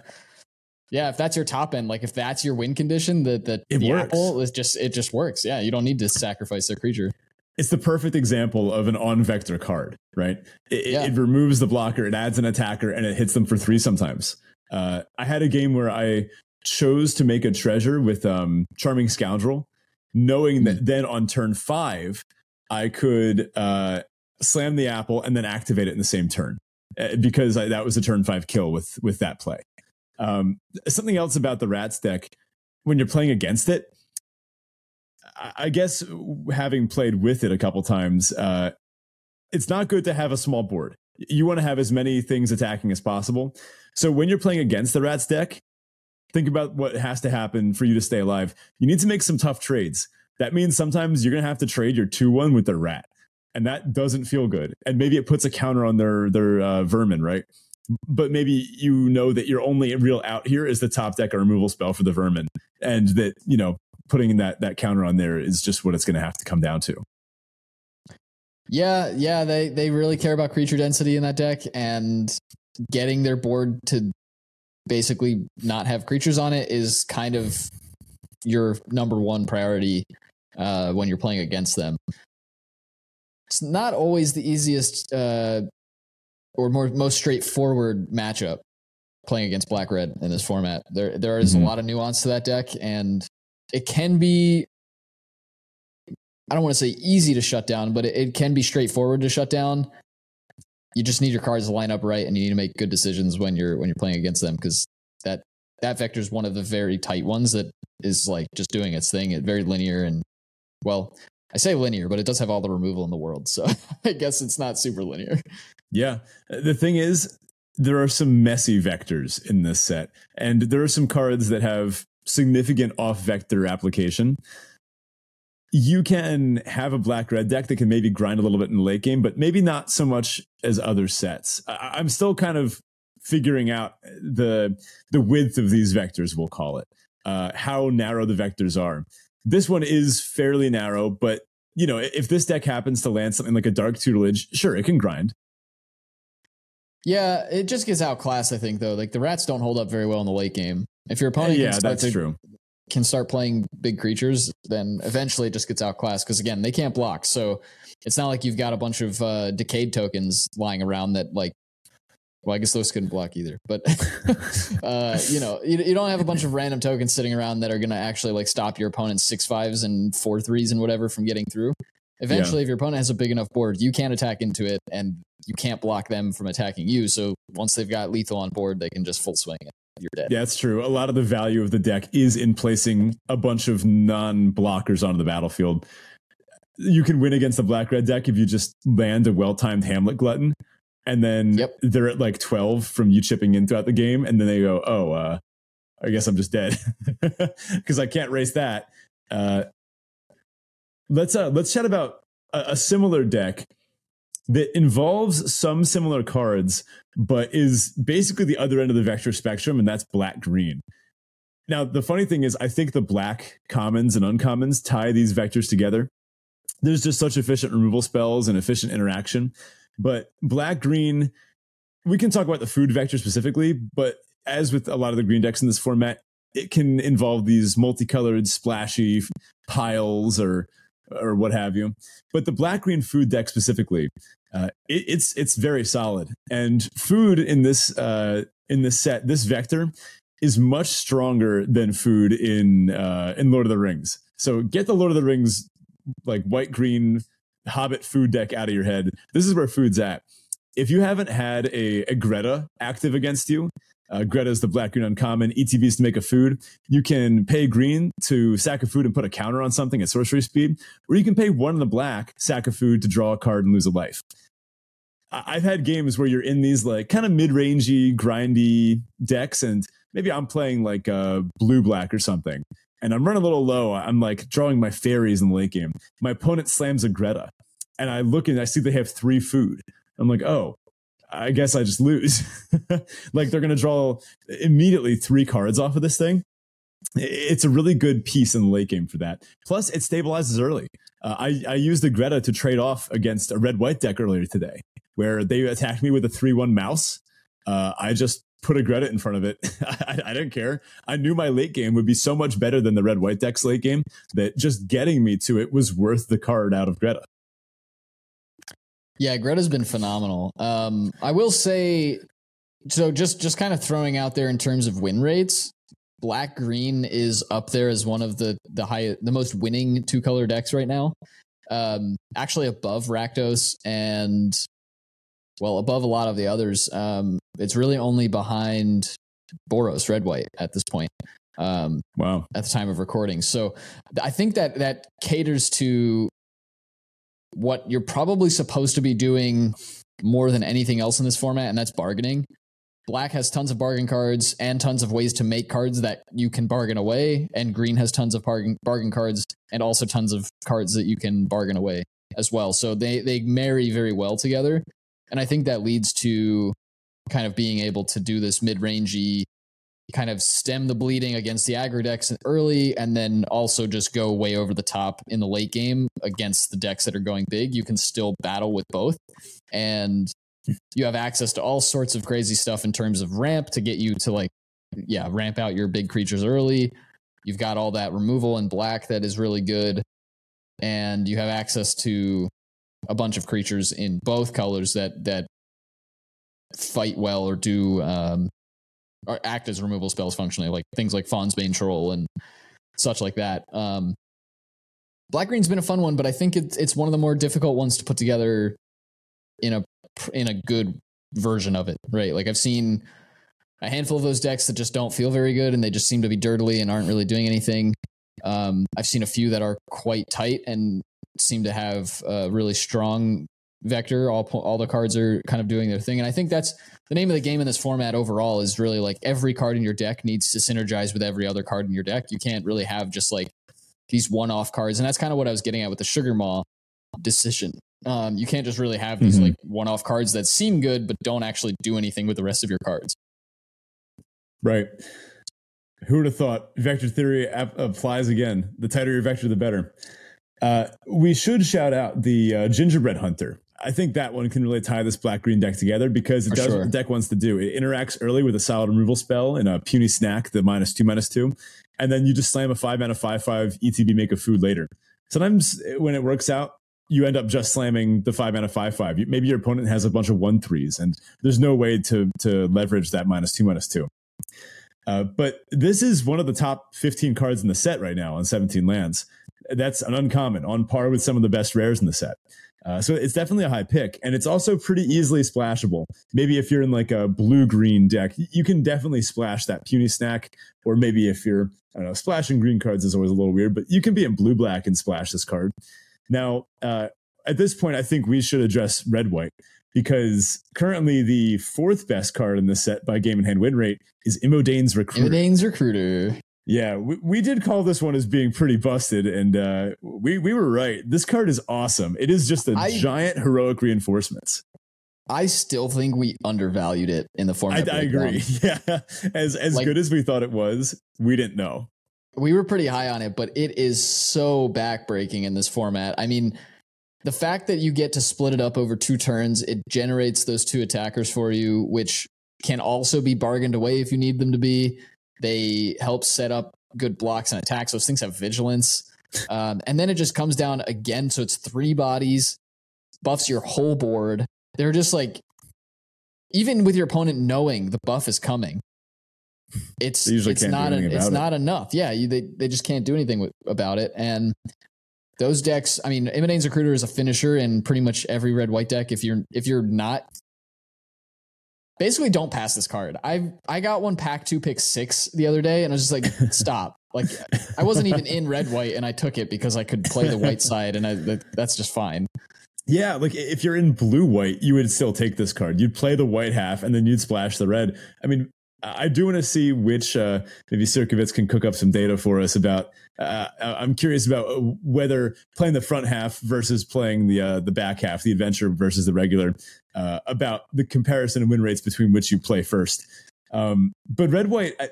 A: Yeah, if that's your top end, like if that's your win condition, the the,
B: it
A: the
B: works.
A: apple is just it just works. Yeah, you don't need to sacrifice a creature.
B: It's the perfect example of an on vector card, right? It,
A: Yeah.
B: it removes the blocker, it adds an attacker, and it hits them for three sometimes. Uh, I had a game where I chose to make a treasure with um, Charming Scoundrel, knowing that then on turn five, I could uh, slam the apple and then activate it in the same turn because I, that was a turn five kill with with that play. Um, something else about the Rats deck when you're playing against it, I- I guess having played with it a couple times, uh, it's not good to have a small board. You want to have as many things attacking as possible. So when you're playing against the Rats deck, think about what has to happen for you to stay alive. You need to make some tough trades. That means sometimes you're going to have to trade your 2 1 with the Rat. And that doesn't feel good. And maybe it puts a counter on their, their uh, vermin, right? But maybe you know that your only real out here is the top deck removal spell for the vermin. And that, you know, putting that, that counter on there is just what it's going to have to come down to.
A: Yeah, yeah, they they really care about creature density in that deck and getting their board to basically not have creatures on it is kind of your number one priority uh, when you're playing against them. It's not always the easiest uh, or more most straightforward matchup playing against black red in this format. There there is
B: Mhm.
A: a lot of nuance to that deck, and it can be I don't want to say easy to shut down, but it, it can be straightforward to shut down. You just need your cards to line up right, and you need to make good decisions when you're when you're playing against them because that that vector is one of the very tight ones that is like just doing its thing. It very linear and well, I say linear, but it does have all the removal in the world, so I guess it's not super linear.
B: Yeah. The thing is, there are some messy vectors in this set, and there are some cards that have significant off vector application. You can have a black red deck that can maybe grind a little bit in the late game, but maybe not so much as other sets. I- I'm still kind of figuring out the the width of these vectors, we'll call it, uh, how narrow the vectors are. This one is fairly narrow, but you know, if this deck happens to land something like a dark tutelage, sure, it can grind.
A: Yeah, it just gets outclassed. I think though, like the rats don't hold up very well in the late game. If your opponent
B: yeah, that's
A: to-
B: true.
A: can start playing big creatures, then eventually it just gets outclassed because again they can't block. So it's not like you've got a bunch of uh, decayed tokens lying around that like. Well, I guess those couldn't block either, but uh, you know, you, you don't have a bunch of random tokens sitting around that are going to actually like stop your opponent's six fives and four threes and whatever from getting through. Eventually, if your opponent has a big enough board, you can't attack into it, and you can't block them from attacking you. So once they've got lethal on board, they can just full swing it. You're dead.
B: Yeah, it's true. A lot of the value of the deck is in placing a bunch of non blockers onto the battlefield. You can win against the black red deck if you just land a well timed Hamlet glutton, and then
A: Yep.
B: they're at like 12 from you chipping in throughout the game, and then they go, Oh, uh, I guess I'm just dead because I can't race that. Uh, let's uh, let's chat about a, a similar deck that involves some similar cards, but is basically the other end of the vector spectrum, and that's black green. Now, the funny thing is, I think the black commons and uncommons tie these vectors together. There's just such efficient removal spells and efficient interaction. But black green, we can talk about the food vector specifically, but as with a lot of the green decks in this format, it can involve these multicolored, splashy piles or or what have you. But the black green food deck specifically, uh, it, it's it's very solid. And food in this uh, in this set, this vector is much stronger than food in uh, in Lord of the Rings. So get the Lord of the Rings like white green Hobbit food deck out of your head. This is where food's at. If you haven't had a, a Greta active against you, uh, Greta is the black green uncommon. ETBs to make a food. You can pay green to sack a food and put a counter on something at sorcery speed, or you can pay one in the black, sack a food to draw a card and lose a life. I- I've had games where you're in these like kind of mid-rangey, grindy decks, and maybe I'm playing like uh, blue black or something, and I'm running a little low. I'm like drawing my fairies in the late game. My opponent slams a Greta, and I look and I see they have three food. I'm like, oh, I guess I just lose. like they're gonna draw immediately three cards off of this thing. It's a really good piece in the late game for that. Plus, it stabilizes early. Uh, I, I used the Greta to trade off against a red white deck earlier today, where they attacked me with a 3 1 mouse. Uh, I just put a Greta in front of it. I, I, didn't care. I knew my late game would be so much better than the red white deck's late game that just getting me to it was worth the card out of Greta.
A: Yeah, Greta's been phenomenal. Um, I will say, so just just kind of throwing out there in terms of win rates, black green is up there as one of the the high the most winning two color decks right now. Um, actually above Rakdos and well above a lot of the others. Um, it's really only behind Boros red white at this point. Um,
B: wow.
A: At the time of recording, so I think that that caters to what you're probably supposed to be doing more than anything else in this format, and that's bargaining. Black has tons of bargain cards and tons of ways to make cards that you can bargain away, and green has tons of bargain bargain cards and also tons of cards that you can bargain away as well. So they they marry very well together, and I think that leads to kind of being able to do this mid rangey kind of stem the bleeding against the aggro decks early and then also just go way over the top in the late game against the decks that are going big. You can still battle with both. And you have access to all sorts of crazy stuff in terms of ramp to get you to like, yeah, ramp out your big creatures early. You've got all that removal in black that is really good. And you have access to a bunch of creatures in both colors that that fight well or do um, or act as removal spells functionally, like things like Faunsbane Troll and such like that. Um, Black Green's been a fun one, but I think it's it's one of the more difficult ones to put together in a in a good version of it, right? Like I've seen a handful of those decks that just don't feel very good and they just seem to be dirtily and aren't really doing anything. Um, I've seen a few that are quite tight and seem to have a really strong vector. All all the cards are kind of doing their thing, and I think that's the name of the game in this format overall is really like every card in your deck needs to synergize with every other card in your deck. You can't really have just like these one-off cards, and that's kind of what I was getting at with the Sugar Maw decision. Um, you can't just really have these mm-hmm. like one-off cards that seem good but don't actually do anything with the rest of your cards.
B: Right. Who would have thought vector theory ap- applies again? The tighter your vector, the better. Uh, we should shout out the uh, gingerbread hunter I think that one can really tie this black green deck together because it For does sure. what the deck wants to do. It interacts early with a solid removal spell and a puny snack, the minus two, minus two. And then you just slam a five mana five five ETB make a food later. Sometimes when it works out, you end up just slamming the five mana five five. Maybe your opponent has a bunch of one threes, and there's no way to to leverage that minus two minus two. Uh, but this is one of the top 15 cards in the set right now on 17 lands. That's an uncommon, on par with some of the best rares in the set. Uh, so it's definitely a high pick, and it's also pretty easily splashable. Maybe if you're in like a blue green deck, you can definitely splash that puny snack. Or maybe if you're, I don't know, splashing green cards is always a little weird, but you can be in blue black and splash this card. Now, uh, at this point, I think we should address red white because currently the fourth best card in the set by game and hand win rate is Imodane's Recruiter.
A: Imodane's Recruiter.
B: Yeah, we, we did call this one as being pretty busted, and uh, we we were right. This card is awesome. It is just a I, giant heroic reinforcements.
A: I still think we undervalued it in the format.
B: I, I agree. Yeah, as as like, good as we thought it was, we didn't know.
A: We were pretty high on it, but it is so backbreaking in this format. I mean, the fact that you get to split it up over two turns, it generates those two attackers for you, which can also be bargained away if you need them to be. They help set up good blocks and attacks. Those things have vigilance. Um, and then it just comes down again. So it's three bodies, buffs your whole board. They're just like, even with your opponent knowing the buff is coming, it's it's not a, it's it. not enough. Yeah, you, they they just can't do anything with, about it. And those decks, I mean, Imodane's Recruiter is a finisher in pretty much every red white deck. If you're if you're not basically don't pass this card. I I got one pack two pick six the other day, and I was just like, stop. Like I wasn't even in red white, and I took it because I could play the white side, and I, that, that's just fine.
B: Yeah, like if you're in blue white, you would still take this card. You'd play the white half, and then you'd splash the red. I mean, I do want to see which uh, maybe Sierkovitz can cook up some data for us about. Uh, I'm curious about whether playing the front half versus playing the uh, the back half, the adventure versus the regular, uh, about the comparison and win rates between which you play first. Um, but red white, I,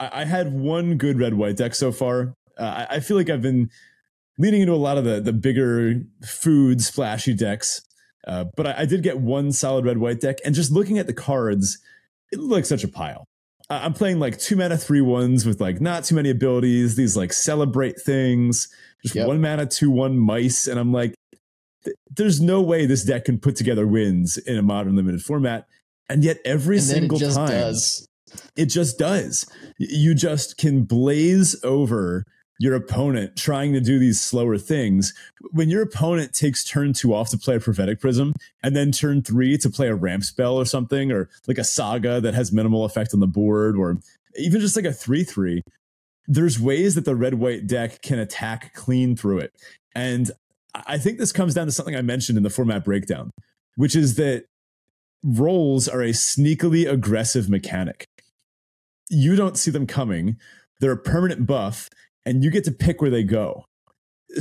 B: I, had one good red white deck so far. Uh, I, I feel like I've been leaning into a lot of the the bigger food splashy decks, uh, but I, I did get one solid red white deck, and just looking at the cards it looked like such a pile. I'm playing like two mana three ones with like not too many abilities. These like celebrate things, just yep. one mana two one mice, and I'm like, there's no way this deck can put together wins in a modern limited format. And yet every and single it time, does. it just does. You just can blaze over your opponent trying to do these slower things. When your opponent takes turn two off to play a prophetic prism and then turn three to play a ramp spell or something, or like a saga that has minimal effect on the board, or even just like a three three, there's ways that the red white deck can attack clean through it. And I think this comes down to something I mentioned in the format breakdown, which is that roles are a sneakily aggressive mechanic. You don't see them coming. They're a permanent buff, and you get to pick where they go.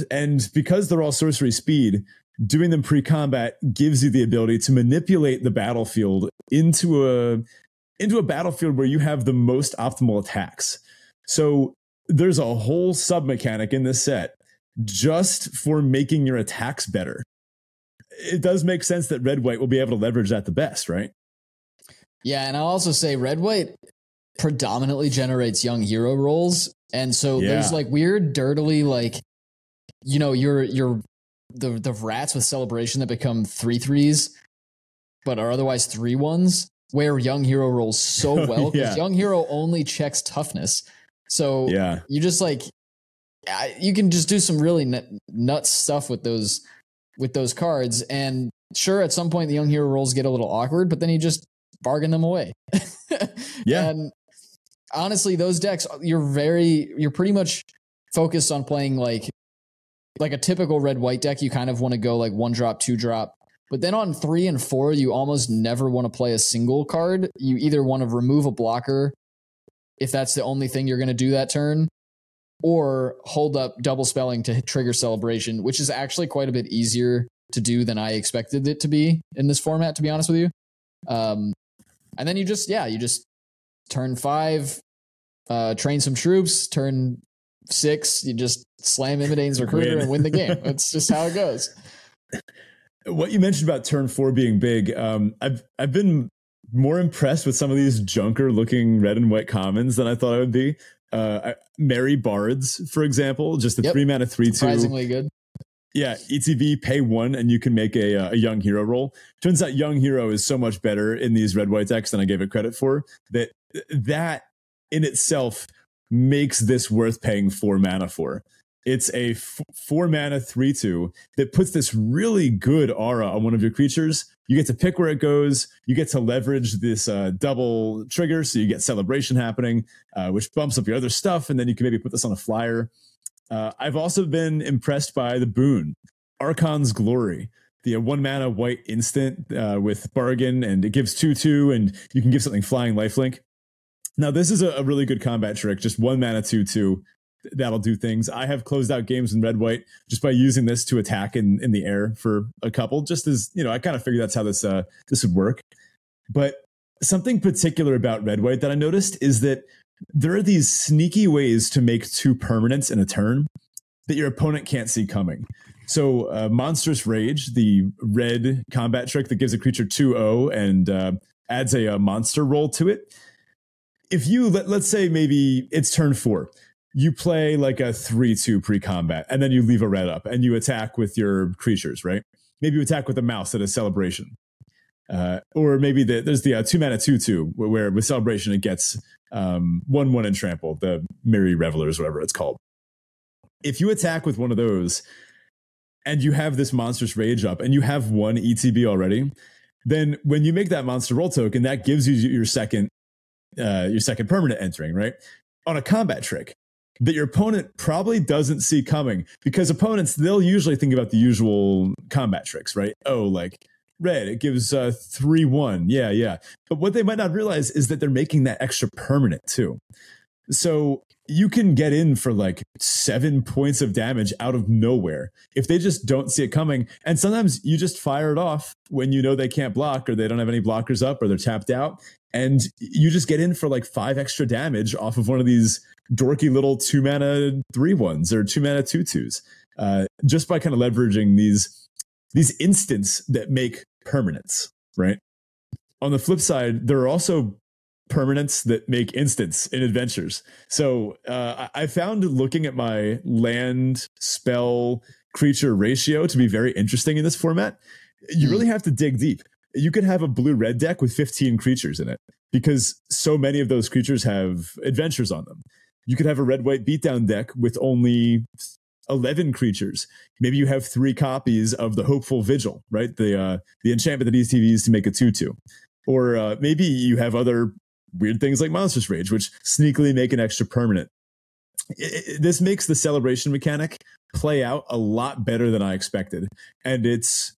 B: And because they're all sorcery speed, doing them pre-combat gives you the ability to manipulate the battlefield into a into a battlefield where you have the most optimal attacks. So there's a whole sub mechanic in this set just for making your attacks better. It does make sense that red white will be able to leverage that the best, right?
A: Yeah, and I'll also say red white predominantly generates young hero roles and so yeah. there's like weird, dirtily like, you know, you're you're the the rats with celebration that become three threes, but are otherwise three ones. Where young hero roles so well because yeah. young hero only checks toughness. So yeah, you just like you can just do some really nut, nuts stuff with those with those cards. And sure, at some point the young hero roles get a little awkward, but then you just bargain them away. yeah, and honestly, those decks, you're very, you're pretty much focused on playing like, like a typical red white deck. You kind of want to go like one drop, two drop. But then on three and four, you almost never want to play a single card. You either want to remove a blocker if that's the only thing you're going to do that turn, or hold up double spelling to trigger celebration, which is actually quite a bit easier to do than I expected it to be in this format, to be honest with you. Um, and then you just, yeah, you just turn five, uh, train some troops. Turn six, you just slam Imodane's recruiter win. and win the game. That's just how it goes.
B: What you mentioned about turn four being big, um, I've I've been more impressed with some of these junker looking red and white commons than I thought I would be. Uh, Merry Bards, for example, just a yep. three mana three
A: surprisingly two. good.
B: Yeah, ETB pay one and you can make a, uh, a young hero role. Turns out young hero is so much better in these red white decks than I gave it credit for. That that in itself makes this worth paying four mana for. It's a f- four mana three two that puts this really good aura on one of your creatures. You get to pick where it goes. You get to leverage this uh, double trigger, so you get celebration happening, uh, which bumps up your other stuff, and then you can maybe put this on a flyer. Uh, I've also been impressed by the boon, Archon's Glory, the uh, one mana white instant uh, with bargain, and it gives two two, and you can give something flying lifelink. Now, this is a, a really good combat trick. Just one mana, two, two. That'll do things. I have closed out games in red white just by using this to attack in, in the air for a couple. Just as you know, I kind of figured that's how this uh, this would work. But something particular about red white that I noticed is that there are these sneaky ways to make two permanents in a turn that your opponent can't see coming. So, uh, Monstrous Rage, the red combat trick that gives a creature 2 0 and uh, adds a, a, monster role to it, if you let, let's say maybe it's turn four you play like a 3-2 pre-combat and then you leave a red up and you attack with your creatures right? Maybe you attack with a mouse at a celebration. Uh, or maybe the, there's the uh, two mana 2-2 where, where, with celebration it gets um, 1-1 and trample the merry revelers whatever it's called. If you attack with one of those and you have this monstrous rage up and you have one etb already then when you make that monster role token that gives you your second uh, your second permanent entering, right? On a combat trick that your opponent probably doesn't see coming because opponents, they'll usually think about the usual combat tricks, right? Oh, like red, it gives uh, 3 1. Yeah, yeah. But what they might not realize is that they're making that extra permanent too. So you can get in for like seven points of damage out of nowhere if they just don't see it coming. And sometimes you just fire it off when you know they can't block or they don't have any blockers up or they're tapped out. And you just get in for like five extra damage off of one of these dorky little two mana three ones or two mana two twos, uh, just by kind of leveraging these these instants that make permanents, right? On the flip side, there are also permanents that make instants in adventures. So uh, I found looking at my land spell creature ratio to be very interesting in this format. You really hmm. have to dig deep. You could have a blue red deck with 15 creatures in it because so many of those creatures have adventures on them. You could have a red white beatdown deck with only 11 creatures. Maybe you have three copies of the Hopeful Vigil, right? The uh, the enchantment that be used to make a 2 2. Or uh, maybe you have other weird things like Monstrous Rage, which sneakily make an extra permanent. It, it, this makes the celebration mechanic play out a lot better than I expected. And it's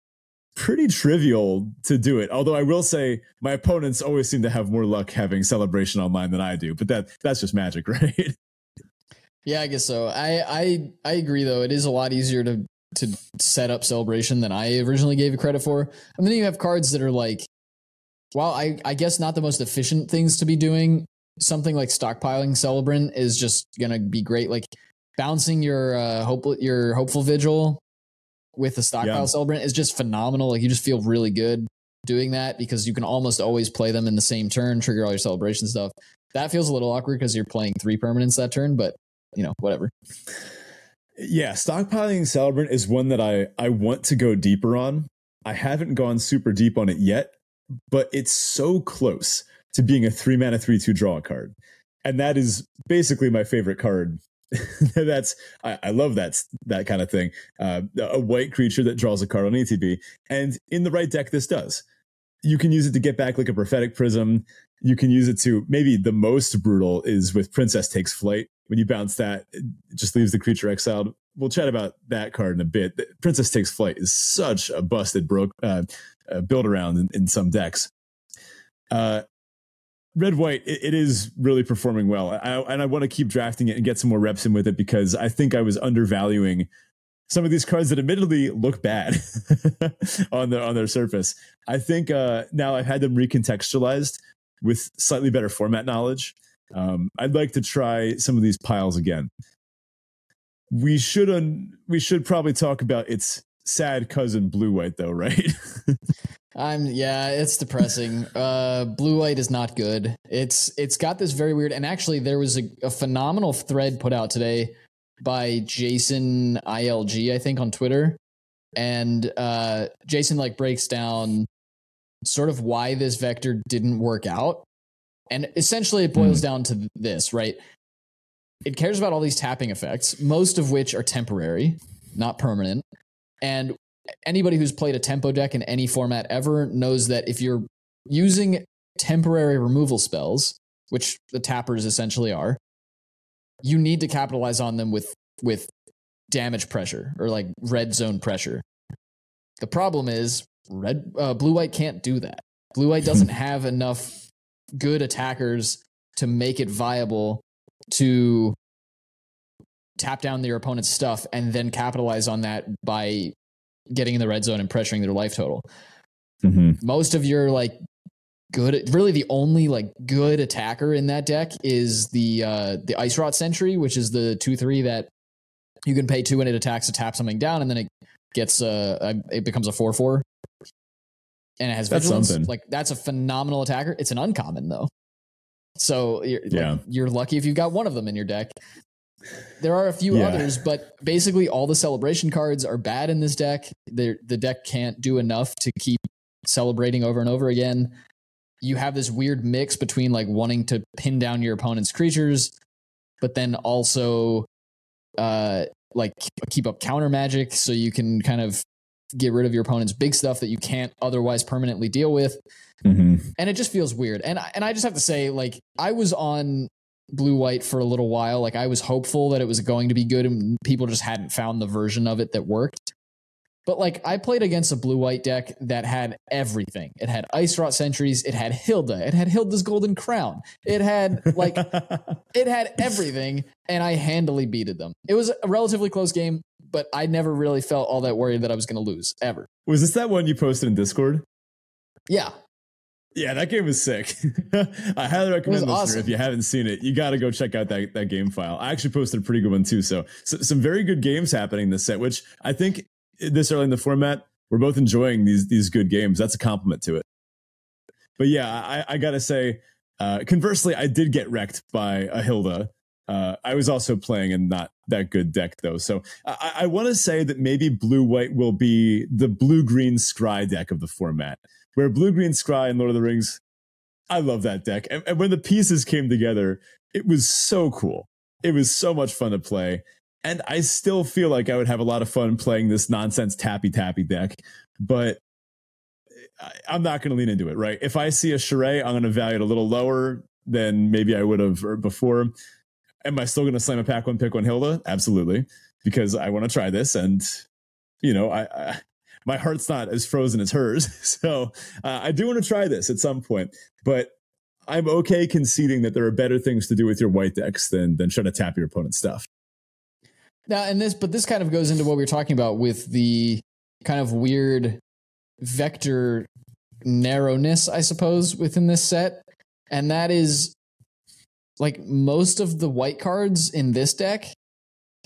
B: pretty trivial to do it. Although I will say my opponents always seem to have more luck having celebration online than I do, but that that's just magic, right?
A: Yeah, I guess so. I I I agree though. It is a lot easier to to set up celebration than I originally gave it credit for. And then you have cards that are like well, I, I guess not the most efficient things to be doing, something like stockpiling Celebrant is just gonna be great. Like bouncing your uh hope your hopeful vigil with the stockpile yeah. Celebrant is just phenomenal. Like you just feel really good doing that because you can almost always play them in the same turn, trigger all your celebration stuff. That feels a little awkward because you're playing three permanents that turn, but you know, whatever.
B: Yeah, stockpiling Celebrant is one that I I want to go deeper on. I haven't gone super deep on it yet but it's so close to being a three mana three two draw card, and that is basically my favorite card. That's I, I, love that that kind of thing. Uh, a white creature that draws a card on ETB, and in the right deck, this does. You can use it to get back like a prophetic prism. You can use it to maybe the most brutal is with Princess Takes Flight. When you bounce that, it just leaves the creature exiled. We'll chat about that card in a bit. Princess Takes Flight is such a busted broke uh, uh, build around in, in, some decks. Uh, red white, it, it is really performing well, I, and I want to keep drafting it and get some more reps in with it because I think I was undervaluing some of these cards that admittedly look bad on their on their surface. I think uh, now I've had them recontextualized with slightly better format knowledge. Um, I'd like to try some of these piles again. We should un- we should probably talk about its sad cousin blue white though, right?
A: I'm yeah, it's depressing. Uh blue light is not good. It's it's got this very weird and actually there was a, a phenomenal thread put out today by Jason ILG, I think, on Twitter. And uh Jason like breaks down sort of why this vector didn't work out. And essentially it boils mm. down to this, right? It cares about all these tapping effects, most of which are temporary, not permanent. And anybody who's played a tempo deck in any format ever knows that if you're using temporary removal spells, which the tappers essentially are, you need to capitalize on them with with damage pressure or like red zone pressure. The problem is red uh, blue white can't do that. Blue white doesn't have enough good attackers to make it viable to tap down their opponent's stuff and then capitalize on that by getting in the red zone and pressuring their life total. Mm-hmm. Most of your like good, really the only like good attacker in that deck is the uh the Icewrought Sentry, which is the two three that you can pay two and it attacks to tap something down, and then it gets uh it becomes a four four, and it has that's vigilance. Something. Like that's a phenomenal attacker. It's an uncommon though. So you're, yeah. Like, you're lucky if you've got one of them in your deck. There are a few yeah. others, but basically all the celebration cards are bad in this deck. They're, the deck can't do enough to keep celebrating over and over again. You have this weird mix between like wanting to pin down your opponent's creatures, but then also uh like keep up counter magic so you can kind of get rid of your opponent's big stuff that you can't otherwise permanently deal with. Mm-hmm. And it just feels weird. And and I just have to say, like, I was on blue white for a little while. Like I was hopeful that it was going to be good and people just hadn't found the version of it that worked. But like I played against a blue white deck that had everything. It had Icewrought Sentries, it had Hylda, it had Hylda's Golden Crown. It had like it had everything and I handily beated them. It was a relatively close game, but I never really felt all that worried that I was going to lose ever.
B: Was this that one you posted in Discord?
A: Yeah.
B: Yeah, that game was sick. I highly recommend listener awesome. if you haven't seen it, you got to go check out that, that game file. I actually posted a pretty good one too. So, so, some very good games happening in this set, which I think this early in the format, we're both enjoying these these good games. That's a compliment to it. But yeah, I, I gotta say, Uh, conversely, I did get wrecked by a Hylda. Uh, I was also playing in not that good deck though, so I, I want to say that maybe blue white will be the blue green scry deck of the format, where blue green scry in Lord of the Rings. I love that deck, and, and when the pieces came together, it was so cool. It was so much fun to play, and I still feel like I would have a lot of fun playing this nonsense tappy tappy deck, but I'm not going to lean into it, right? If I see a charade, I'm going to value it a little lower than maybe I would have uh, before. Am I still going to slam a pack one pick one Hylda? Absolutely, because I want to try this, and you know, I, I my heart's not as frozen as hers, so uh, I do want to try this at some point. But I'm okay conceding that there are better things to do with your white decks than than try to tap your opponent's stuff.
A: Now, and this, but this kind of goes into what we were talking about with the kind of weird vector narrowness, I suppose, within this set. And that is like most of the white cards in this deck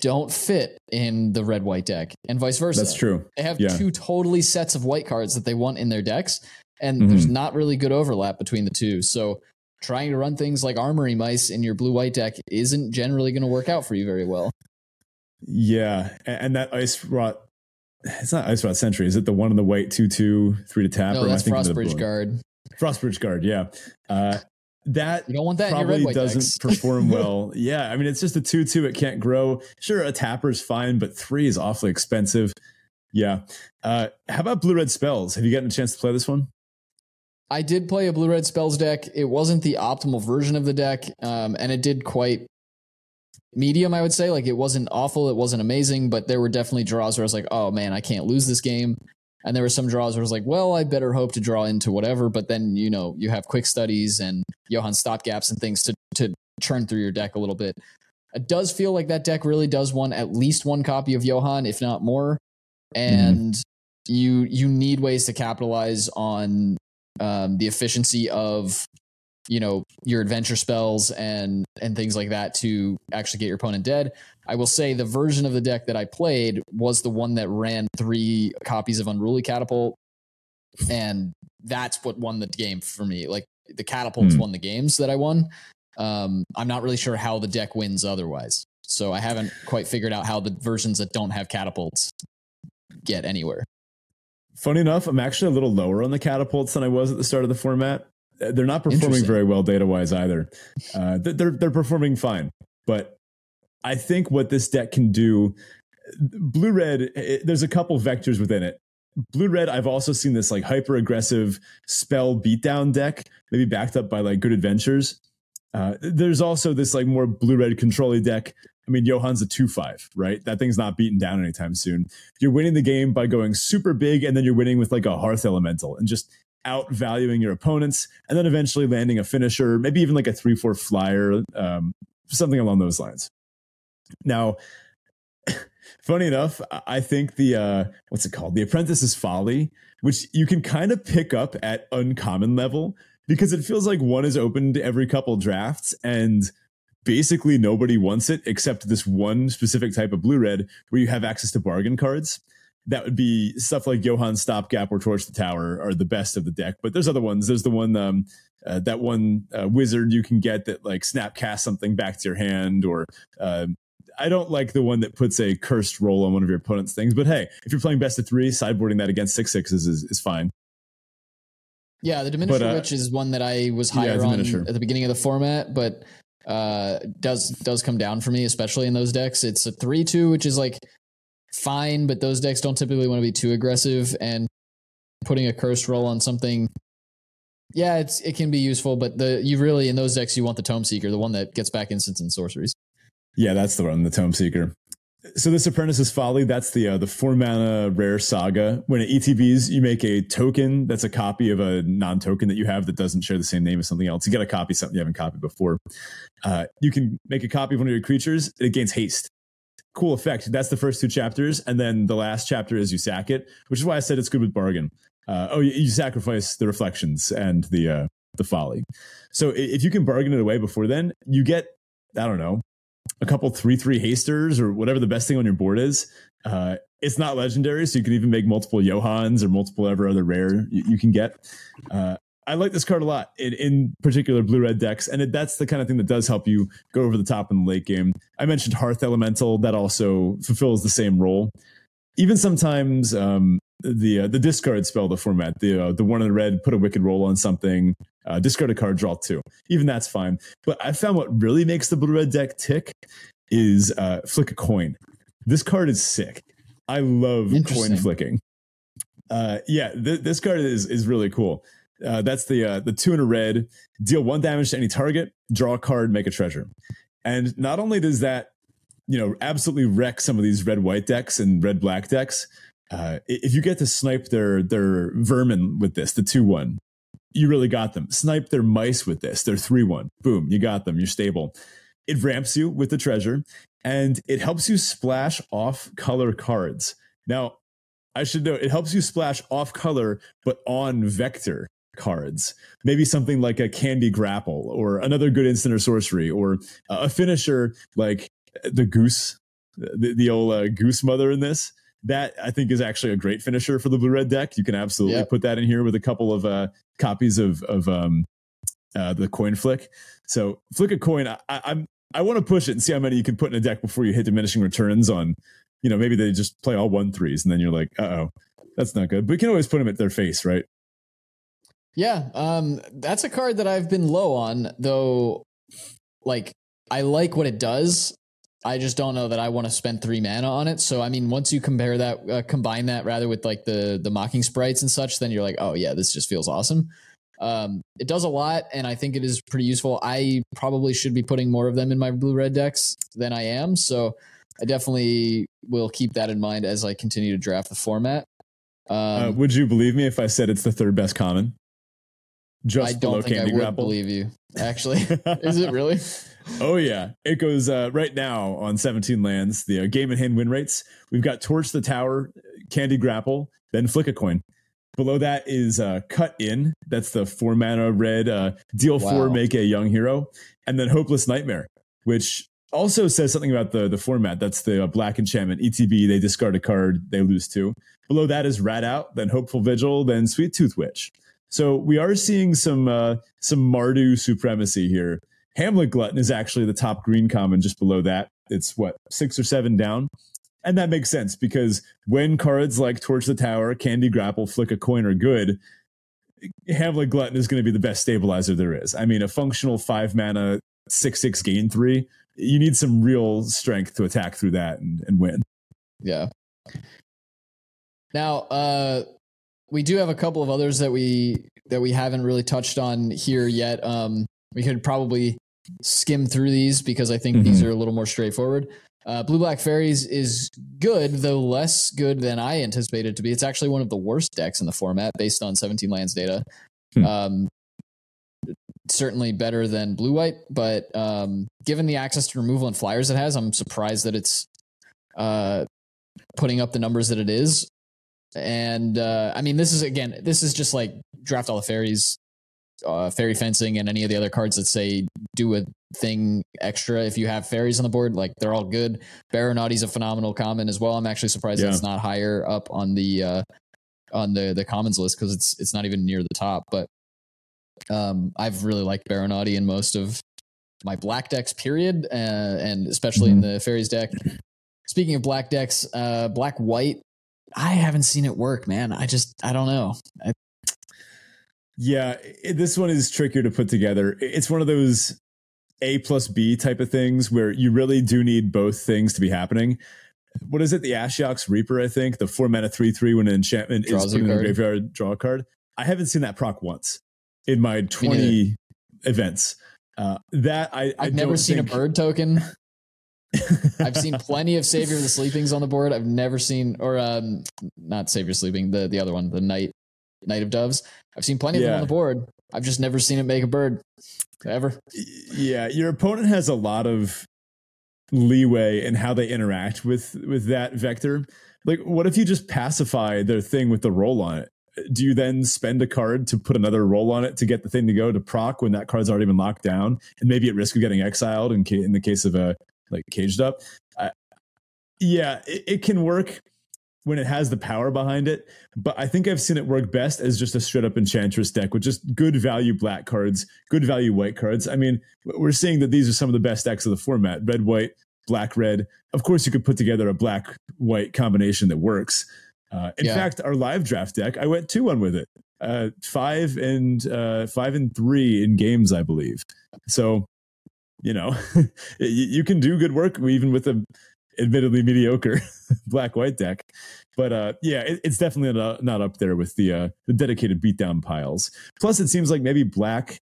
A: don't fit in the red white deck and vice versa.
B: That's true.
A: They have yeah. two totally sets of white cards that they want in their decks, and mm-hmm. there's not really good overlap between the two. So trying to run things like armory mice in your blue white deck isn't generally going to work out for you very well.
B: Yeah, and that icewrought it's not Icewrought Sentry. Is it the one in the white two two three to tap?
A: No, that's Frostbridge Guard.
B: Frostbridge Guard, yeah. Uh, that
A: you don't want that
B: probably
A: doesn't
B: perform well. yeah, I mean it's just a two two. It can't grow. Sure, a tapper's fine, but three is awfully expensive. Yeah. Uh, how about blue red spells? Have you gotten a chance to play this one?
A: I did play a blue red spells deck. It wasn't the optimal version of the deck, um, and it did quite medium, I would say. Like it wasn't awful, it wasn't amazing, but there were definitely draws where I was like, oh man, I can't lose this game. And there were some draws where I was like, well, I better hope to draw into whatever. But then, you know, you have quick studies and Johann stopgaps and things to, to churn through your deck a little bit. It does feel like that deck really does want at least one copy of Johann, if not more. And mm-hmm. you you need ways to capitalize on um, the efficiency of you know your adventure spells and and things like that to actually get your opponent dead. I will say the version of the deck that I played was the one that ran three copies of Unruly Catapult, and that's what won the game for me. Like the catapults mm. won the games that I won. Um, I'm not really sure how the deck wins otherwise, so I haven't quite figured out how the versions that don't have catapults get anywhere.
B: Funny enough, I'm actually a little lower on the catapults than I was at the start of the format. They're not performing very well data wise either. Uh, they're they're performing fine, but I think what this deck can do, blue red. It, there's a couple vectors within it. Blue red. I've also seen this like hyper aggressive spell beatdown deck, maybe backed up by like good adventures. Uh, there's also this like more blue red controlly deck. I mean, Johann's a 2 5, right? That thing's not beaten down anytime soon. You're winning the game by going super big, and then you're winning with like a Hearth Elemental and just outvaluing your opponents, and then eventually landing a finisher, maybe even like a three four flyer, um, something along those lines. Now, funny enough, I think the uh, what's it called, the Apprentice's Folly, which you can kind of pick up at uncommon level because it feels like one is opened every couple drafts and basically nobody wants it except this one specific type of blue red where you have access to bargain cards that would be stuff like Johann Stopgap or Torch the Tower are the best of the deck. But there's other ones. There's the one um, uh, that one uh, wizard you can get that like snap cast something back to your hand, or uh, I don't like the one that puts a cursed role on one of your opponent's things. But hey, if you're playing best of three, sideboarding that against six sixes is, is fine.
A: Yeah, the diminisher but, uh, witch is one that I was higher yeah, on at the beginning of the format, but uh does does come down for me, especially in those decks. It's a three two, which is like fine, but those decks don't typically want to be too aggressive. And putting a curse role on something, yeah, it's it can be useful. But the you really in those decks you want the Tome Seeker, the one that gets back instants and sorceries.
B: Yeah, that's the one, the Tome Seeker. So this Apprentice's Folly, that's the uh, the four mana rare saga. When it ETBs, you make a token that's a copy of a non-token that you have that doesn't share the same name as something else. You get a copy something you haven't copied before. Uh, you can make a copy of one of your creatures. It gains haste cool effect. That's the first two chapters, and then the last chapter is you sack it, which is why I said it's good with bargain. Uh, oh, you, you, sacrifice the reflections and the uh, the folly. So if you can bargain it away before then, you get I don't know a couple three three hasters or whatever the best thing on your board is. Uh, it's not legendary, so you can even make multiple Johanns or multiple ever other rare you, you can get. Uh, I like this card a lot in, in particular blue red decks, and it, that's the kind of thing that does help you go over the top in the late game. I mentioned Hearth Elemental that also fulfills the same role. Even sometimes um, the uh, the discard spell, the format, the uh, the one in the red, put a wicked role on something, uh, discard a card, draw two. Even that's fine. But I found what really makes the blue red deck tick is uh, flick a coin. This card is sick. I love coin flicking. Uh, yeah, th- this card is is really cool. Uh, that's the uh, the two in a red. Deal one damage to any target. Draw a card. Make a treasure. And not only does that, you know, absolutely wreck some of these red white decks and red black decks. Uh, if you get to snipe their their vermin with this, the two one, you really got them. Snipe their mice with this, their three one. Boom, you got them. You're stable. It ramps you with the treasure, and it helps you splash off color cards. Now, I should know it helps you splash off color, but on vector cards. Maybe something like a Candy Grapple or another good instant or sorcery or a finisher like the Goose, the, the old uh, Goose Mother in this. That I think is actually a great finisher for the blue red deck. You can absolutely yep. put that in here with a couple of uh, copies of of um, uh, the coin flick. So flick a coin. I, I'm I want to push it and see how many you can put in a deck before you hit diminishing returns on. You know, maybe they just play all one threes and then you're like, uh oh, that's not good. But you can always put them at their face, right?
A: Yeah, um, that's a card that I've been low on, though. Like, I like what it does. I just don't know that I want to spend three mana on it. So, I mean, once you compare that, uh, combine that rather with like the the mocking sprites and such, then you're like, oh yeah, this just feels awesome. Um, it does a lot, and I think it is pretty useful. I probably should be putting more of them in my blue red decks than I am. So, I definitely will keep that in mind as I continue to draft the format.
B: Um, uh, would you believe me if I said it's the third best common?
A: just I don't think I would Grapple. believe you. Actually, is it really?
B: Oh yeah, it goes uh, right now on 17 lands. The uh, game in hand win rates. We've got Torch the Tower, Candy Grapple, then Flick a Coin. Below that is uh, Cut In. That's the four mana red. Uh, deal wow. four, make a young hero, and then Hopeless Nightmare, which also says something about the the format. That's the uh, black enchantment ETB. They discard a card, they lose two. Below that is Rat Out, then Hopeful Vigil, then Sweettooth Witch. So we are seeing some uh, some Mardu supremacy here. Hamlet Glutton is actually the top green common just below that. It's what six or seven down. And that makes sense because when cards like Torch the Tower, Candy Grapple, Flick a Coin are good, Hamlet Glutton is going to be the best stabilizer there is. I mean, a functional five mana, six, six gain three, you need some real strength to attack through that and, and win.
A: Yeah. Now, uh, we do have a couple of others that we that we haven't really touched on here yet. Um, we could probably skim through these because I think mm-hmm. these are a little more straightforward. Uh, Blue Black Fairies is good, though less good than I anticipated to be. It's actually one of the worst decks in the format based on 17 lands data. Hmm. Um, certainly better than Blue White, but um, given the access to removal and flyers it has, I'm surprised that it's uh, putting up the numbers that it is. And uh, I mean, this is again, this is just like draft all the fairies, uh, fairy fencing, and any of the other cards that say do a thing extra. If you have fairies on the board, like they're all good. is a phenomenal common as well. I'm actually surprised yeah. it's not higher up on the uh, on the the commons list because it's it's not even near the top. But um, I've really liked Barrow Naughty in most of my black decks, period, uh, and especially mm-hmm. in the fairies deck. Speaking of black decks, uh, black white I haven't seen it work, man. I just I don't know. I,
B: yeah, it, this one is trickier to put together. It's one of those A plus B type of things where you really do need both things to be happening. What is it? The Ashiok's Reaper, I think. The four mana three three when an enchantment Draws is put in the graveyard, draw a card. I haven't seen that proc once in my twenty events. Uh, that I
A: I've I never seen think... a bird token. I've seen plenty of Savior of the Sleepings on the board. I've never seen, or um, not Savior Sleeping, the the other one, the Knight Knight of Doves. I've seen plenty yeah. of them on the board. I've just never seen it make a bird ever.
B: Yeah, your opponent has a lot of leeway in how they interact with with that vector. Like, what if you just pacify their thing with the role on it? Do you then spend a card to put another role on it to get the thing to go to proc when that card's already been locked down and maybe at risk of getting exiled in, ca- in the case of a like caged up. Uh, yeah, it, it, can work. When it has the power behind it. But I think I've seen it work best as just a straight up Enchantress deck with just good value black cards, good value white cards. I mean, we're seeing that these are some of the best decks of the format red, white, black, red. Of course, you could put together a black, white combination that works. Uh, in yeah. fact, our live draft deck, I went 2 1 with it. Uh, five and uh, five and three in games, I believe. So, you know, you, you can do good work even with a admittedly mediocre black white deck. But uh, yeah, it, it's definitely not, not, up there with the uh, the dedicated beatdown piles. Plus, it seems like maybe black.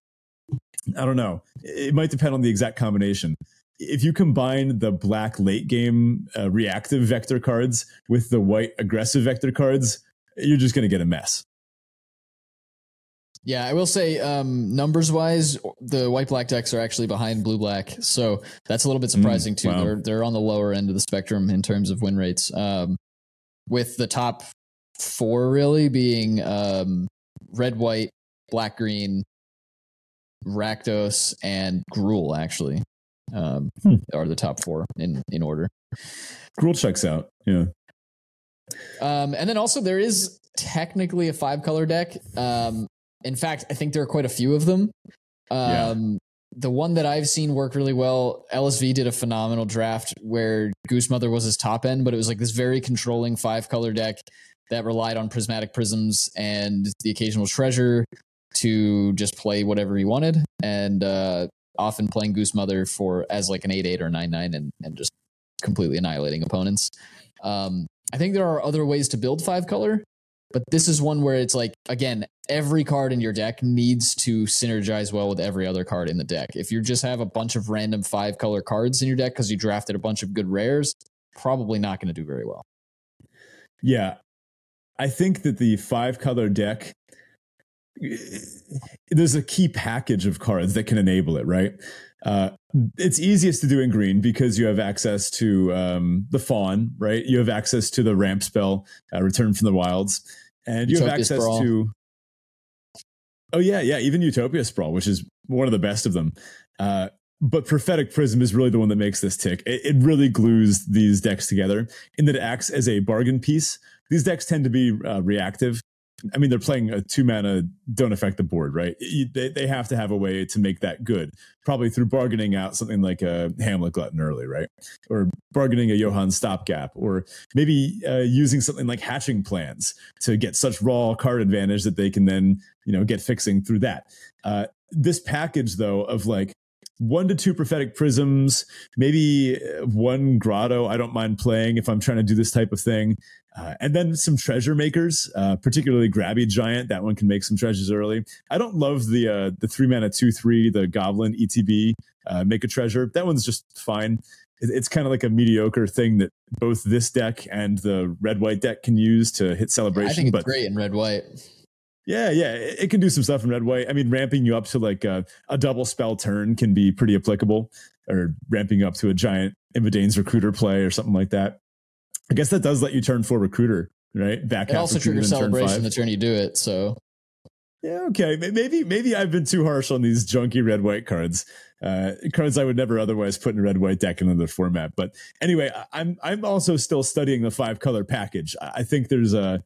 B: I don't know. It might depend on the exact combination. If you combine the black late game uh, reactive vector cards with the white aggressive vector cards, you're just going to get a mess.
A: Yeah, I will say, um, numbers wise, the white black decks are actually behind blue black, so that's a little bit mm, surprising mm, too. Wow. They're they're on the lower end of the spectrum in terms of win rates. Um, with the top four really being um, red, white, black, green, Rakdos, and Gruul. Actually, um, hmm. are the top four in in order.
B: Gruul checks out. Yeah.
A: Um, and then also there is technically a five color deck. Um, in fact, I think there are quite a few of them. Um, yeah. The one that I've seen work really well, LSV did a phenomenal draft where Goose Mother was his top end, but it was like this very controlling five color deck that relied on prismatic prisms and the occasional treasure to just play whatever he wanted, and uh, often playing Goose Mother for as like an eight eight or nine nine and and just completely annihilating opponents. Um, I think there are other ways to build five color, but this is one where it's like again every card in your deck needs to synergize well with every other card in the deck. If you just have a bunch of random five color cards in your deck because you drafted a bunch of good rares, probably not going to do very well.
B: Yeah. I think that the five color deck, there's a key package of cards that can enable it, right? Uh, it's easiest to do in green because you have access to um, the fawn, right? You have access to the ramp spell, uh, return from the wilds, and you have access sprawl. to Oh yeah, yeah. Even Utopia Sprawl, which is one of the best of them. Uh, but Prophetic Prism is really the one that makes this tick. It, it, really glues these decks together in that it acts as a bargain piece. These decks tend to be uh, reactive, I mean, they're playing a two mana, don't affect the board, right? You, they, they have to have a way to make that good, probably through bargaining out something like a Hamlet Glutton early, right? Or bargaining a Johann Stopgap, or maybe uh, using something like hatching plans to get such raw card advantage that they can then, you know, get fixing through that. Uh, this package, though, of like one to two prophetic prisms, maybe uh, one grotto. I don't mind playing if I'm trying to do this type of thing. Uh, and then some treasure makers, uh, particularly Grabby Giant. That one can make some treasures early. I don't love the uh, the three mana two three the Goblin ETB uh, make a treasure. That one's just fine. It, it's kind of like a mediocre thing that both this deck and the red white deck can use to hit celebration. I
A: think it's but, great in red white.
B: Yeah, yeah, it, it, can do some stuff in red white. I mean, ramping you up to like a, a double spell turn can be pretty applicable, or ramping up to a giant Imodane's recruiter play or something like that. I guess that does let you turn for recruiter, right?
A: Back it also triggers celebration the turn you do it. So
B: yeah, okay. Maybe maybe I've been too harsh on these junky red white cards. Uh, cards I would never otherwise put in a red white deck in another format. But anyway, I'm I'm also still studying the five color package. I think there's a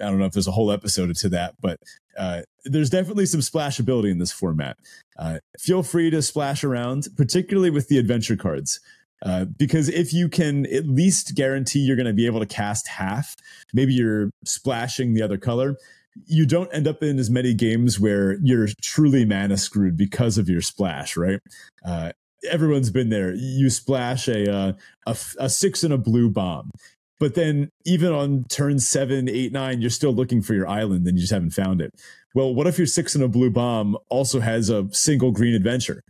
B: I don't know if there's a whole episode to that, but uh, there's definitely some splashability in this format. Uh, feel free to splash around, particularly with the adventure cards. Uh, because if you can at least guarantee you're going to be able to cast half, maybe you're splashing the other color, you don't end up in as many games where you're truly mana screwed because of your splash, right? Uh, everyone's been there. You splash a, uh, a, a six and a blue bomb, but then even on turn seven, eight, nine, you're still looking for your island and you just haven't found it. Well, what if your six and a blue bomb also has a single green adventure?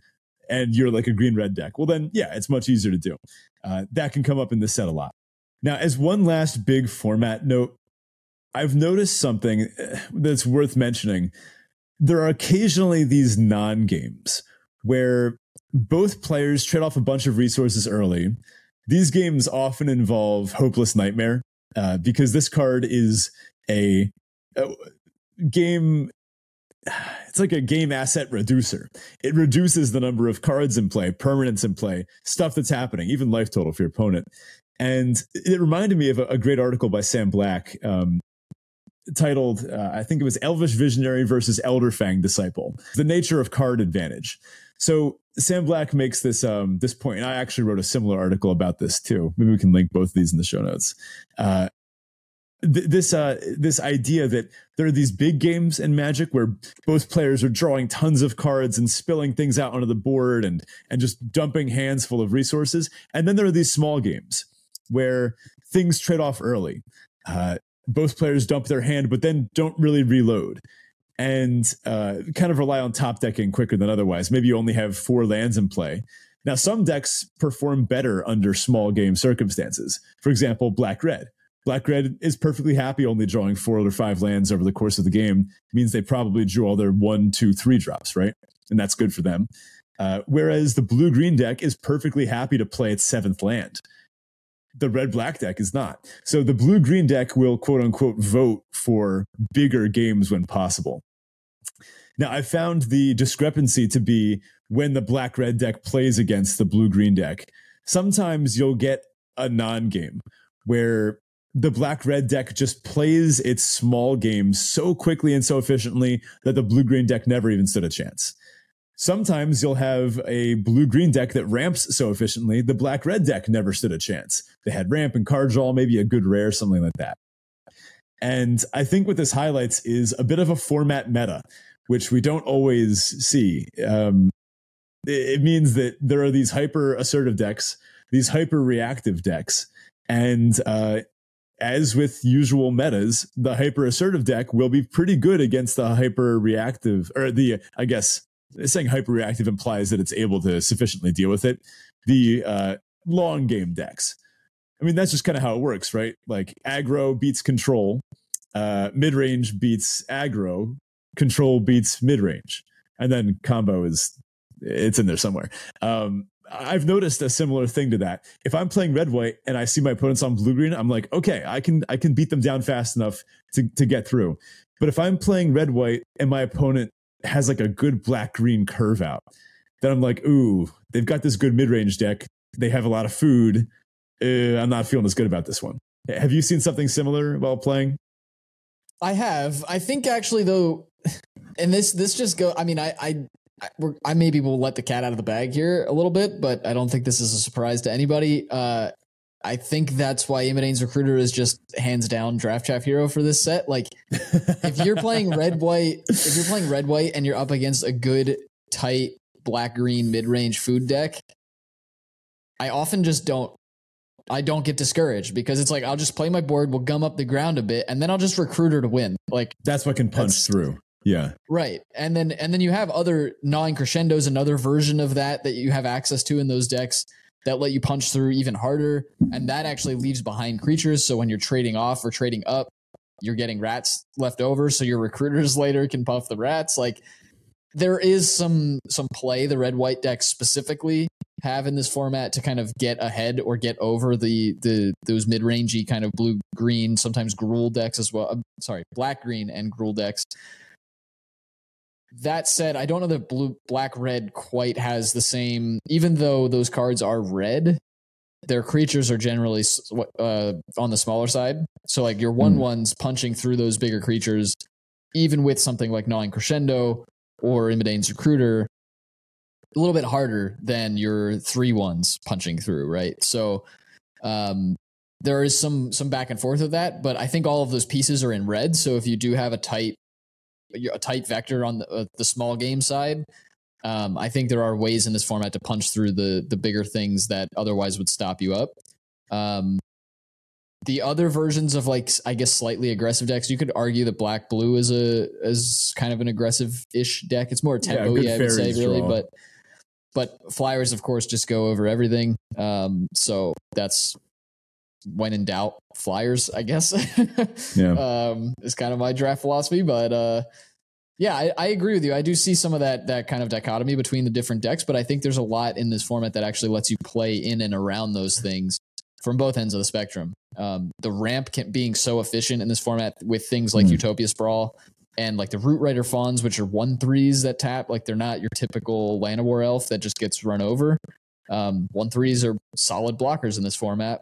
B: and you're like a green red deck, well, then yeah, it's much easier to do. Uh, that can come up in this set a lot. Now, as one last big format note, I've noticed something uh, that's worth mentioning. There are occasionally these non games where both players trade off a bunch of resources early. These games often involve Hopeless Nightmare uh, because this card is a, a game it's like a game asset reducer. It reduces the number of cards in play, permanents in play, stuff that's happening, even life total for your opponent. And it reminded me of a, a great article by Sam Black um, titled, uh, I think it was Elvish Visionary versus Elderfang Disciple The Nature of Card Advantage. So Sam Black makes this um, this point, and I actually wrote a similar article about this too. Maybe we can link both of these in the show notes. Uh, th- this uh, this idea that there are these big games in Magic where both players are drawing tons of cards and spilling things out onto the board and and just dumping hands full of resources, and then there are these small games where things trade off early. Uh, both players dump their hand, but then don't really reload and uh, kind of rely on top decking quicker than otherwise. Maybe you only have four lands in play. Now, some decks perform better under small game circumstances. For example, Black Red. Black Red is perfectly happy only drawing four or five lands over the course of the game. It means they probably drew all their one, two, three drops, right? And that's good for them. Uh, whereas the blue green deck is perfectly happy to play its seventh land the red black deck is not. So the blue green deck will quote unquote vote for bigger games when possible. Now I found the discrepancy to be when the black red deck plays against the blue green deck. Sometimes you'll get a non game where the black red deck just plays its small games so quickly and so efficiently that the blue green deck never even stood a chance. Sometimes you'll have a blue green deck that ramps so efficiently, the black red deck never stood a chance. They had ramp and card draw, maybe a good rare, something like that. And I think what this highlights is a bit of a format meta, which we don't always see. Um, it means that there are these hyper assertive decks, these hyper reactive decks, and uh, as with usual metas, the hyper assertive deck will be pretty good against the hyper reactive, or the I guess saying hyper reactive implies that it's able to sufficiently deal with it. The uh, long game decks. I mean, that's just kind of how it works, right? Like aggro beats control, uh, mid range beats aggro, control beats mid range, and then combo is it's in there somewhere. Um, I've noticed a similar thing to that. If I'm playing red white and I see my opponents on blue green, I'm like, okay, I can I can beat them down fast enough to to get through. But if I'm playing red white and my opponent has like a good black green curve out. Then I'm like, ooh, they've got this good mid range deck. They have a lot of food. Uh, I'm not feeling as good about this one. Have you seen something similar while playing?
A: I have. I think actually though, and this this just go. I mean, I I I, I maybe will let the cat out of the bag here a little bit, but I don't think this is a surprise to anybody. Uh, I think that's why Imodane's recruiter is just hands down draft chaff hero for this set. Like, if you're playing red white, if you're playing red white and you're up against a good tight black green mid range food deck, I often just don't. I don't get discouraged because it's like I'll just play my board, we'll gum up the ground a bit, and then I'll just recruit her to win. Like
B: that's what can punch through. Yeah.
A: Right. And then and then you have other gnawing crescendos, another version of that that you have access to in those decks that let you punch through even harder. And that actually leaves behind creatures. So when you're trading off or trading up, you're getting rats left over. So your recruiters later can puff the rats. Like there is some some play the red white decks specifically have in this format to kind of get ahead or get over the the those mid rangey kind of blue green, sometimes Gruul decks as well. I'm sorry, black green and Gruul decks that said, I don't know that blue, black, red quite has the same. Even though those cards are red, their creatures are generally uh, on the smaller side. So like your one mm. ones punching through those bigger creatures, even with something like gnawing crescendo or Imodane's recruiter, a little bit harder than your three ones punching through, right? So um, there is some some back and forth of that, but I think all of those pieces are in red. So if you do have a tight a tight vector on the, uh, the small game side. Um, I think there are ways in this format to punch through the the bigger things that otherwise would stop you up. Um, the other versions of like I guess slightly aggressive decks, you could argue that black blue is a is kind of an aggressive ish deck. It's more tempo, yeah, I would say, really, draw. but but flyers, of course, just go over everything. Um, so that's when in doubt, flyers, I guess. yeah. Um, is kind of my draft philosophy, but uh, yeah, I, I, agree with you. I do see some of that that kind of dichotomy between the different decks, but I think there's a lot in this format that actually lets you play in and around those things from both ends of the spectrum. Um, the ramp can, being so efficient in this format with things like mm. Utopia Sprawl and like the Rootrider Fauns, which are one threes that tap, like they're not your typical Llanowar elf that just gets run over. Um, one threes are solid blockers in this format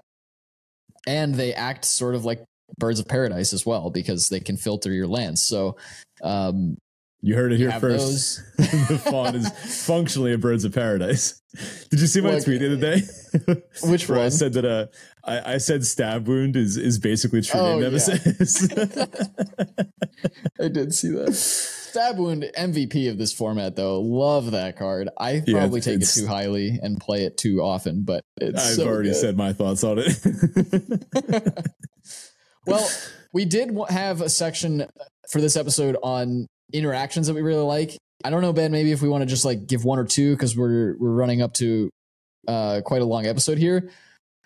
A: and they act sort of like birds of paradise as well because they can filter your lands. So um,
B: you heard it here first. the fawn is functionally a birds of paradise. Did you see my tweet the other day?
A: Which one? I
B: said that uh, I, I, said stab wound is is basically true oh, nemesis.
A: Yeah. I did see that. Stab wound MVP of this format though. Love that card. I probably yeah, take it too highly and play it too often, but I've so
B: already
A: good.
B: said my thoughts on it.
A: well, we did have a section for this episode on interactions that we really like. I don't know, Ben. Maybe if we want to just like give one or two because we're we're running up to uh, quite a long episode here.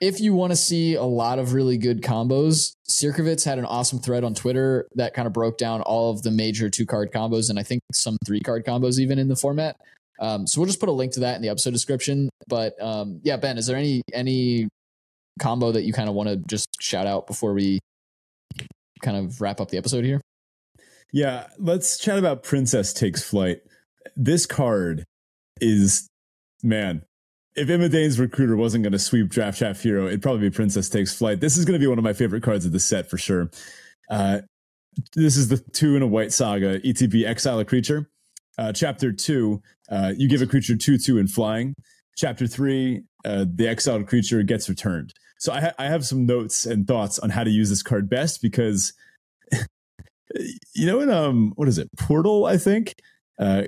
A: If you want to see a lot of really good combos, Sierkovitz had an awesome thread on Twitter that kind of broke down all of the major two card combos and I think some three card combos even in the format. Um, so we'll just put a link to that in the episode description. But um, yeah, Ben, is there any any combo that you kind of want to just shout out before we kind of wrap up the episode here?
B: Yeah, let's chat about Princess Takes Flight. This card is, man, if Imodane's recruiter wasn't going to sweep Draft Chaff Hero, it'd probably be Princess Takes Flight. This is going to be one of my favorite cards of the set for sure. Uh, this is the two in a white saga, ETB Exile a Creature. Uh, chapter two, uh, you give a creature 2 2 in flying. Chapter three, uh, the exiled creature gets returned. So I, ha- I have some notes and thoughts on how to use this card best because you know in um what is it? Portal i think? Uh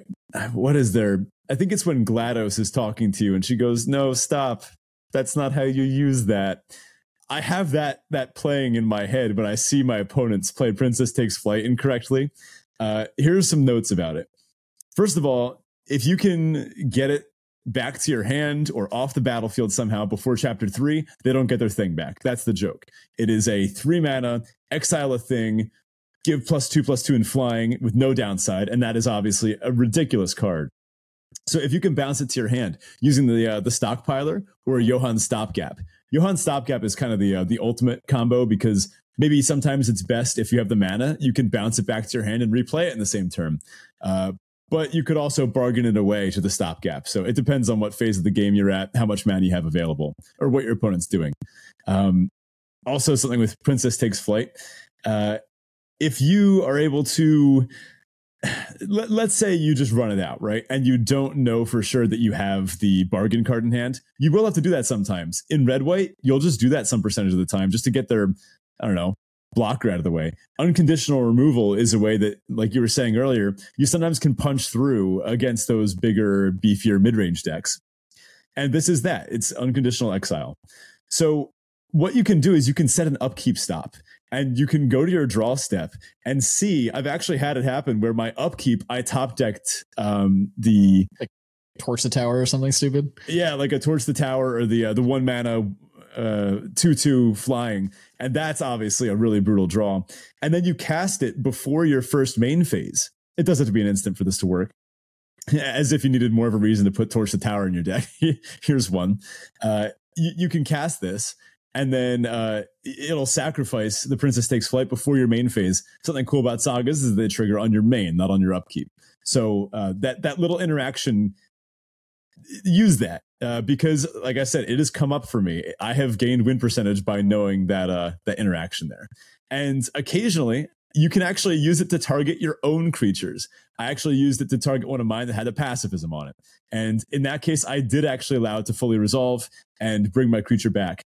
B: what is there? I think it's when glados is talking to you and she goes no stop. That's not how you use that. I have that that playing in my head when i see my opponents play princess takes flight incorrectly. Uh here's some notes about it. First of all if you can get it back to your hand or off the battlefield somehow before chapter three, they don't get their thing back. That's the joke. It is a three mana, exile a thing, give plus two plus two in flying with no downside, and that is obviously a ridiculous card. So if you can bounce it to your hand using the uh, the stockpiler or Johann stopgap, Johann stopgap is kind of the uh, the ultimate combo because maybe sometimes it's best if you have the mana, you can bounce it back to your hand and replay it in the same turn. Uh, but you could also bargain it away to the stopgap. So it depends on what phase of the game you're at, how much mana you have available, or what your opponent's doing. Um, also, something with Princess Takes Flight. Uh, if you are able to let, us say you just run it out, right? And you don't know for sure that you have the bargain card in hand. You will have to do that sometimes. In red white, you'll just do that some percentage of the time just to get their, I don't know, blocker out of the way. Unconditional removal is a way that, like you were saying earlier, you sometimes can punch through against those bigger, beefier mid range decks. And this is that it's unconditional exile. So, what you can do is you can set an upkeep stop and you can go to your draw step and see. I've actually had it happen where my upkeep, I top decked um, the
A: like torch the tower or something stupid.
B: Yeah, like a torch the tower or the uh, the one mana uh, two two flying, and that's obviously a really brutal draw. And then you cast it before your first main phase. It does have to be an instant for this to work. As if you needed more of a reason to put torch the tower in your deck. Here's one. Uh, you, you can cast this and then uh, it'll sacrifice the princess takes flight before your main phase. Something cool about sagas is they trigger on your main, not on your upkeep. So uh, that that little interaction, use that uh, because, like I said, it has come up for me. I have gained win percentage by knowing that uh, that interaction there, and occasionally you can actually use it to target your own creatures. I actually used it to target one of mine that had a pacifism on it. And in that case, I did actually allow it to fully resolve and bring my creature back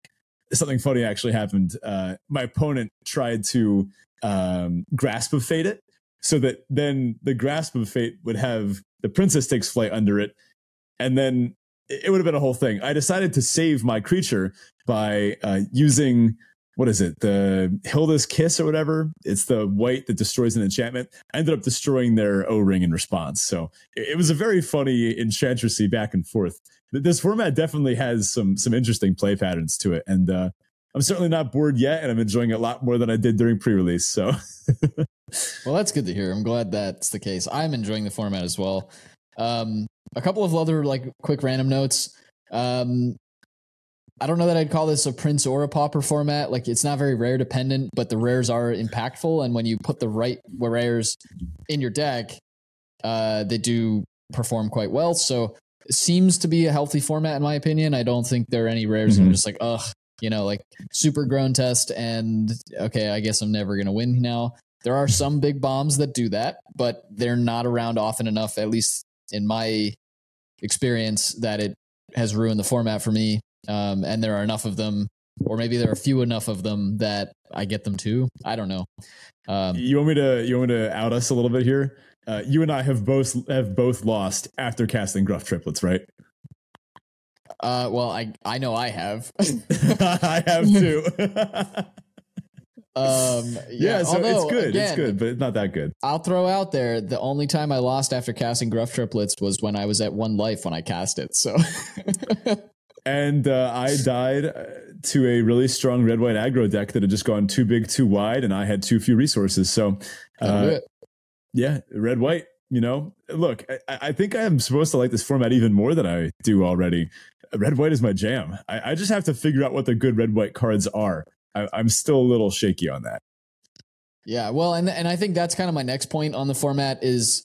B: something funny actually happened. Uh, my opponent tried to um, grasp of fate it, so that then the grasp of fate would have the princess takes flight under it, and then it would have been a whole thing. I decided to save my creature by uh, using what is it, the Hylda's Kiss or whatever. It's the white that destroys an enchantment. I ended up destroying their O ring in response. So it, it was a very funny enchantressy back and forth this format definitely has some some interesting play patterns to it, and uh, I'm certainly not bored yet, and I'm enjoying it a lot more than I did during pre-release. So,
A: well, that's good to hear. I'm glad that's the case. I'm enjoying the format as well. Um, a couple of other like quick random notes. Um, I don't know that I'd call this a Prince or a Pauper format. Like it's not very rare dependent, but the rares are impactful, and when you put the right rares in your deck, uh, they do perform quite well. So seems to be a healthy format in my opinion. I don't think there are any rares mm-hmm. are just like, ugh, you know, like super grown test and okay, I guess I'm never to win now. There are some big bombs that do that, but they're not around often enough, at least in my experience, that it has ruined the format for me. Um, and there are enough of them, or maybe there are few enough of them that I get them too. I don't know.
B: Um, you want me to you want me to out us a little bit here? Uh, you and I have both have both lost after casting gruff triplets, right?
A: Uh, well, I I know I have.
B: I have too.
A: um,
B: yeah, yeah so although, it's good. Again, it's good, but it's not that good.
A: I'll throw out there the only time I lost after casting gruff triplets was when I was at one life when I cast it. So.
B: and uh, I died uh, to a really strong red white aggro deck that had just gone too big, too wide, and I had too few resources. So, uh, yeah, red white. You know, look, I, I, think I am supposed to like this format even more than I do already red white is my jam. I, I, just have to figure out what the good red white cards are. I, I'm still a little shaky on that.
A: Yeah, well, and and I think that's kind of my next point on the format is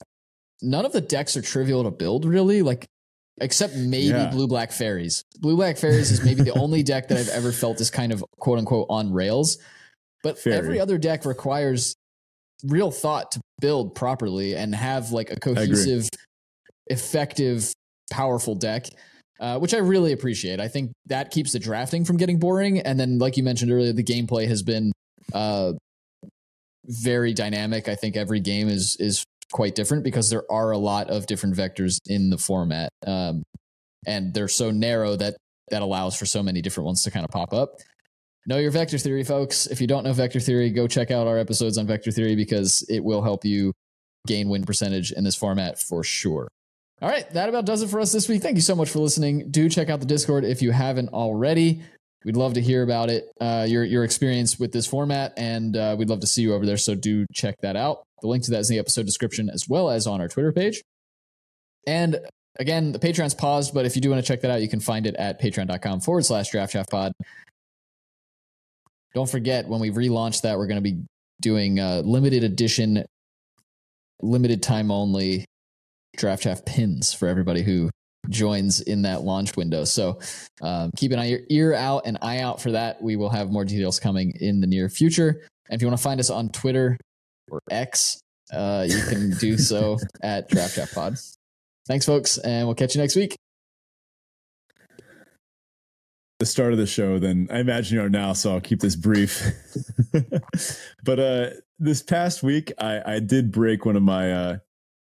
A: none of the decks are trivial to build really. Like except maybe yeah. blue black fairies. Blue black fairies is maybe the only deck that I've ever felt is kind of quote unquote on rails. But Fairy. every other deck requires real thought to build properly and have like a cohesive, effective, powerful deck uh, which I really appreciate. I think that keeps the drafting from getting boring. And then, like you mentioned earlier, the gameplay has been uh, very dynamic. I think every game is is quite different because there are a lot of different vectors in the format, um, and they're so narrow that that allows for so many different ones to kind of pop up. Know your vector theory, folks. If you don't know vector theory, go check out our episodes on vector theory because it will help you gain win percentage in this format for sure. All right, that about does it for us this week. Thank you so much for listening. Do check out the Discord if you haven't already. We'd love to hear about it, uh, your your experience with this format, and uh, we'd love to see you over there. So do check that out. The link to that is in the episode description as well as on our Twitter page. And again, the Patreon's paused, but if you do want to check that out, you can find it at patreon.com forward slash draft pod. Don't forget, when we relaunch that, we're going to be doing a limited edition, limited time only draft draft pins for everybody who joins in that launch window. So um, keep an eye, ear out and eye out for that. We will have more details coming in the near future. And if you want to find us on Twitter or X, uh, you can do so at Draft Chaff Pod. Thanks, folks, and we'll catch you next week.
B: The start of the show, then I imagine you are now, so I'll keep this brief. but uh, this past week, I, I did break one of my uh,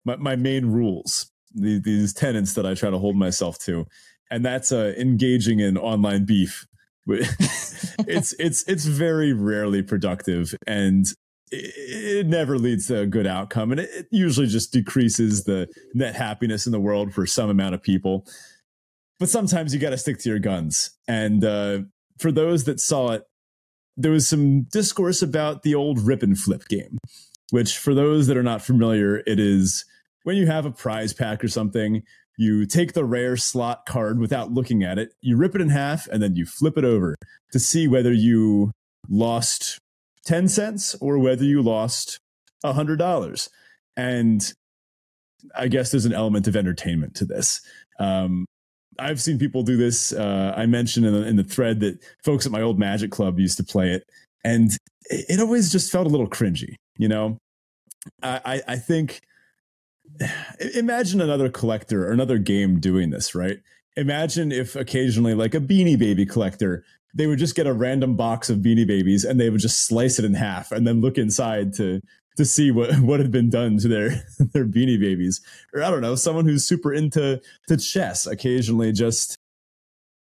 B: my, my main rules, the, these tenets that I try to hold myself to, and that's uh, engaging in online beef. it's it's it's very rarely productive, and it, it never leads to a good outcome, and it, it usually just decreases the net happiness in the world for some amount of people. But sometimes you got to stick to your guns, and uh, for those that saw it, there was some discourse about the old rip and flip game which for those that are not familiar, it is when you have a prize pack or something, you take the rare slot card without looking at it, you rip it in half, and then you flip it over to see whether you lost 10 cents or whether you lost $100. And I guess there's an element of entertainment to this. Um, I've seen people do this. Uh, I mentioned in the, in the thread that folks at my old Magic Club used to play it, and it, always just felt a little cringy. You know, I, I think imagine another collector or another game doing this, right? Imagine if occasionally, like a beanie baby collector, they would just get a random box of beanie babies and they would just slice it in half and then look inside to to see what what had been done to their their beanie babies. Or I don't know, someone who's super into to chess occasionally just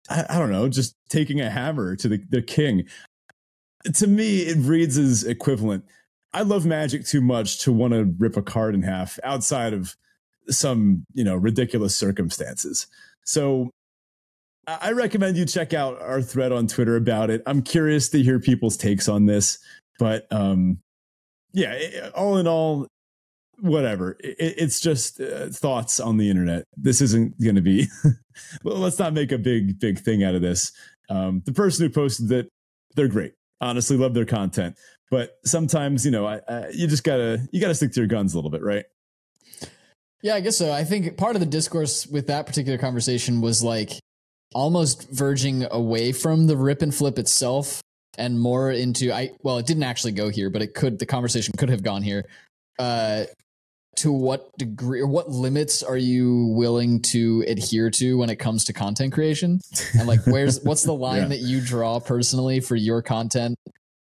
B: I, I don't know, just taking a hammer to the, the king. To me, it reads as equivalent I love Magic too much to want to rip a card in half outside of some, you know, ridiculous circumstances. So I recommend you check out our thread on Twitter about it. I'm curious to hear people's takes on this, but um, yeah, all in all, whatever. it's just uh, thoughts on the internet. This isn't going to be. well, let's not make a big big thing out of this. Um, the person who posted it, they're great. Honestly, love their content but sometimes you know I, I, you just gotta you gotta stick to your guns a little bit right
A: yeah i guess so i think part of the discourse with that particular conversation was like almost verging away from the rip and flip itself and more into I well it didn't actually go here but it could the conversation could have gone here. Uh to what degree or what limits are you willing to adhere to when it comes to content creation? And like where's what's the line yeah. that you draw personally for your content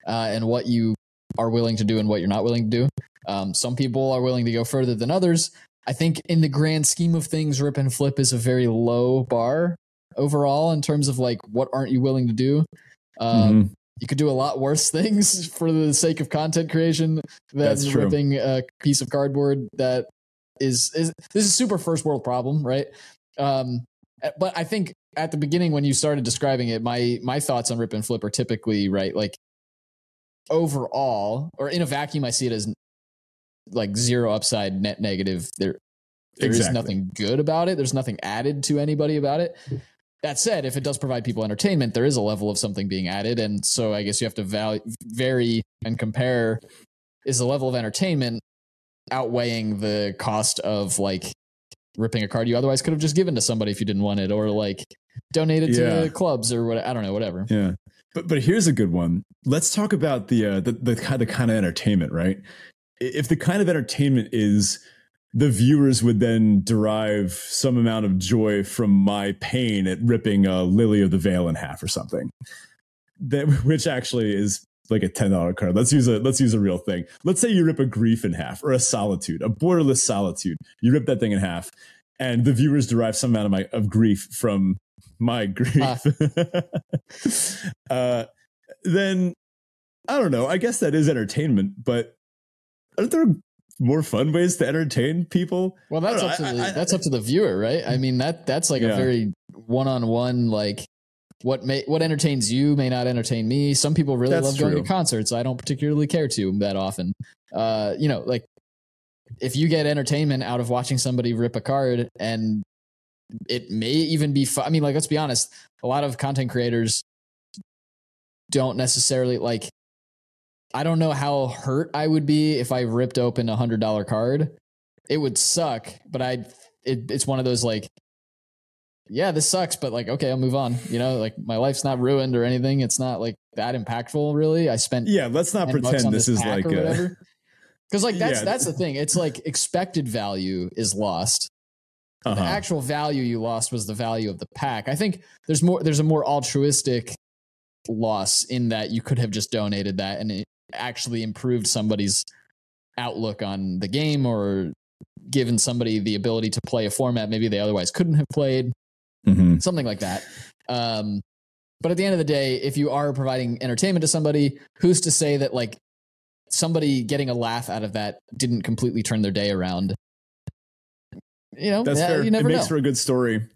A: uh, and what you are willing to do and what you're not willing to do? Um, some people are willing to go further than others. I think in the grand scheme of things rip and flip is a very low bar overall in terms of like what aren't you willing to do? Um, mm-hmm you could do a lot worse things for the sake of content creation than ripping a piece of cardboard that is is this is super first world problem, right? Um, eh, but I think at the beginning when you started describing it, my my thoughts on rip and flip are typically right, like overall or in a vacuum, I see it as like zero upside, net negative. There there exactly. is nothing good about it. There's nothing added to anybody about it. That said, if it does provide people entertainment, there is a level of something being added, and so I guess you have to value, vary and compare. Is the level of entertainment outweighing the cost of like ripping a card you otherwise could have just given to somebody if you didn't want it, or like donated yeah. to clubs or what? I don't know, whatever.
B: Yeah, but but here's a good one. Let's talk about the uh, the the kind the kind of entertainment, right? If the kind of entertainment is the viewers would then derive some amount of joy from my pain at ripping a lily of the veil in half or something. That which actually is like a $10 card. Let's use a let's use a real thing. Let's say you rip a grief in half or a solitude a borderless solitude. You rip that thing in half and the viewers derive some amount of my of grief from my grief. Uh. uh, then i don't know. I guess that is entertainment but aren't there more fun ways to entertain people.
A: Well, that's up to the, I, that's up to the viewer, right? I mean that that's like yeah. a very one on one like what may what entertains you may not entertain me. Some people really that's love going to concerts. I don't particularly care to that often. Uh, you know, like if you get entertainment out of watching somebody rip a card and it may even be fun. I mean, like let's be honest, a lot of content creators don't necessarily like I don't know how hurt I would be if I ripped open a hundred dollar card. It would suck, but I it, it's one of those like, yeah, this sucks, but like, okay, I'll move on. You know, like my life's not ruined or anything. It's not like that impactful, really. I spent
B: yeah. Let's not pretend this, this is like
A: whatever. Because like that's yeah. that's the thing. It's like expected value is lost. Uh-huh. The actual value you lost was the value of the pack. I think there's more. There's a more altruistic loss in that you could have just donated that and actually improved somebody's outlook on the game or given somebody the ability to play a format maybe they otherwise couldn't have played, mm-hmm. something like that. Um, but at the end of the day, if you are providing entertainment to somebody, who's to say that like somebody getting a laugh out of that didn't completely turn their day around? You know,
B: that's
A: yeah,
B: fair. It makes
A: know.
B: for a good story.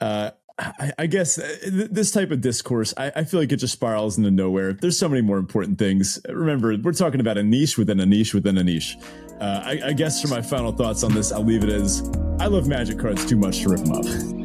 B: Uh, I, I guess uh, this type of discourse, I, I, feel like it just spirals into nowhere. There's so many more important things. Remember, we're talking about a niche within a niche within a niche. Uh, I, I guess for my final thoughts on this, I'll leave it as I love magic cards too much to rip them up.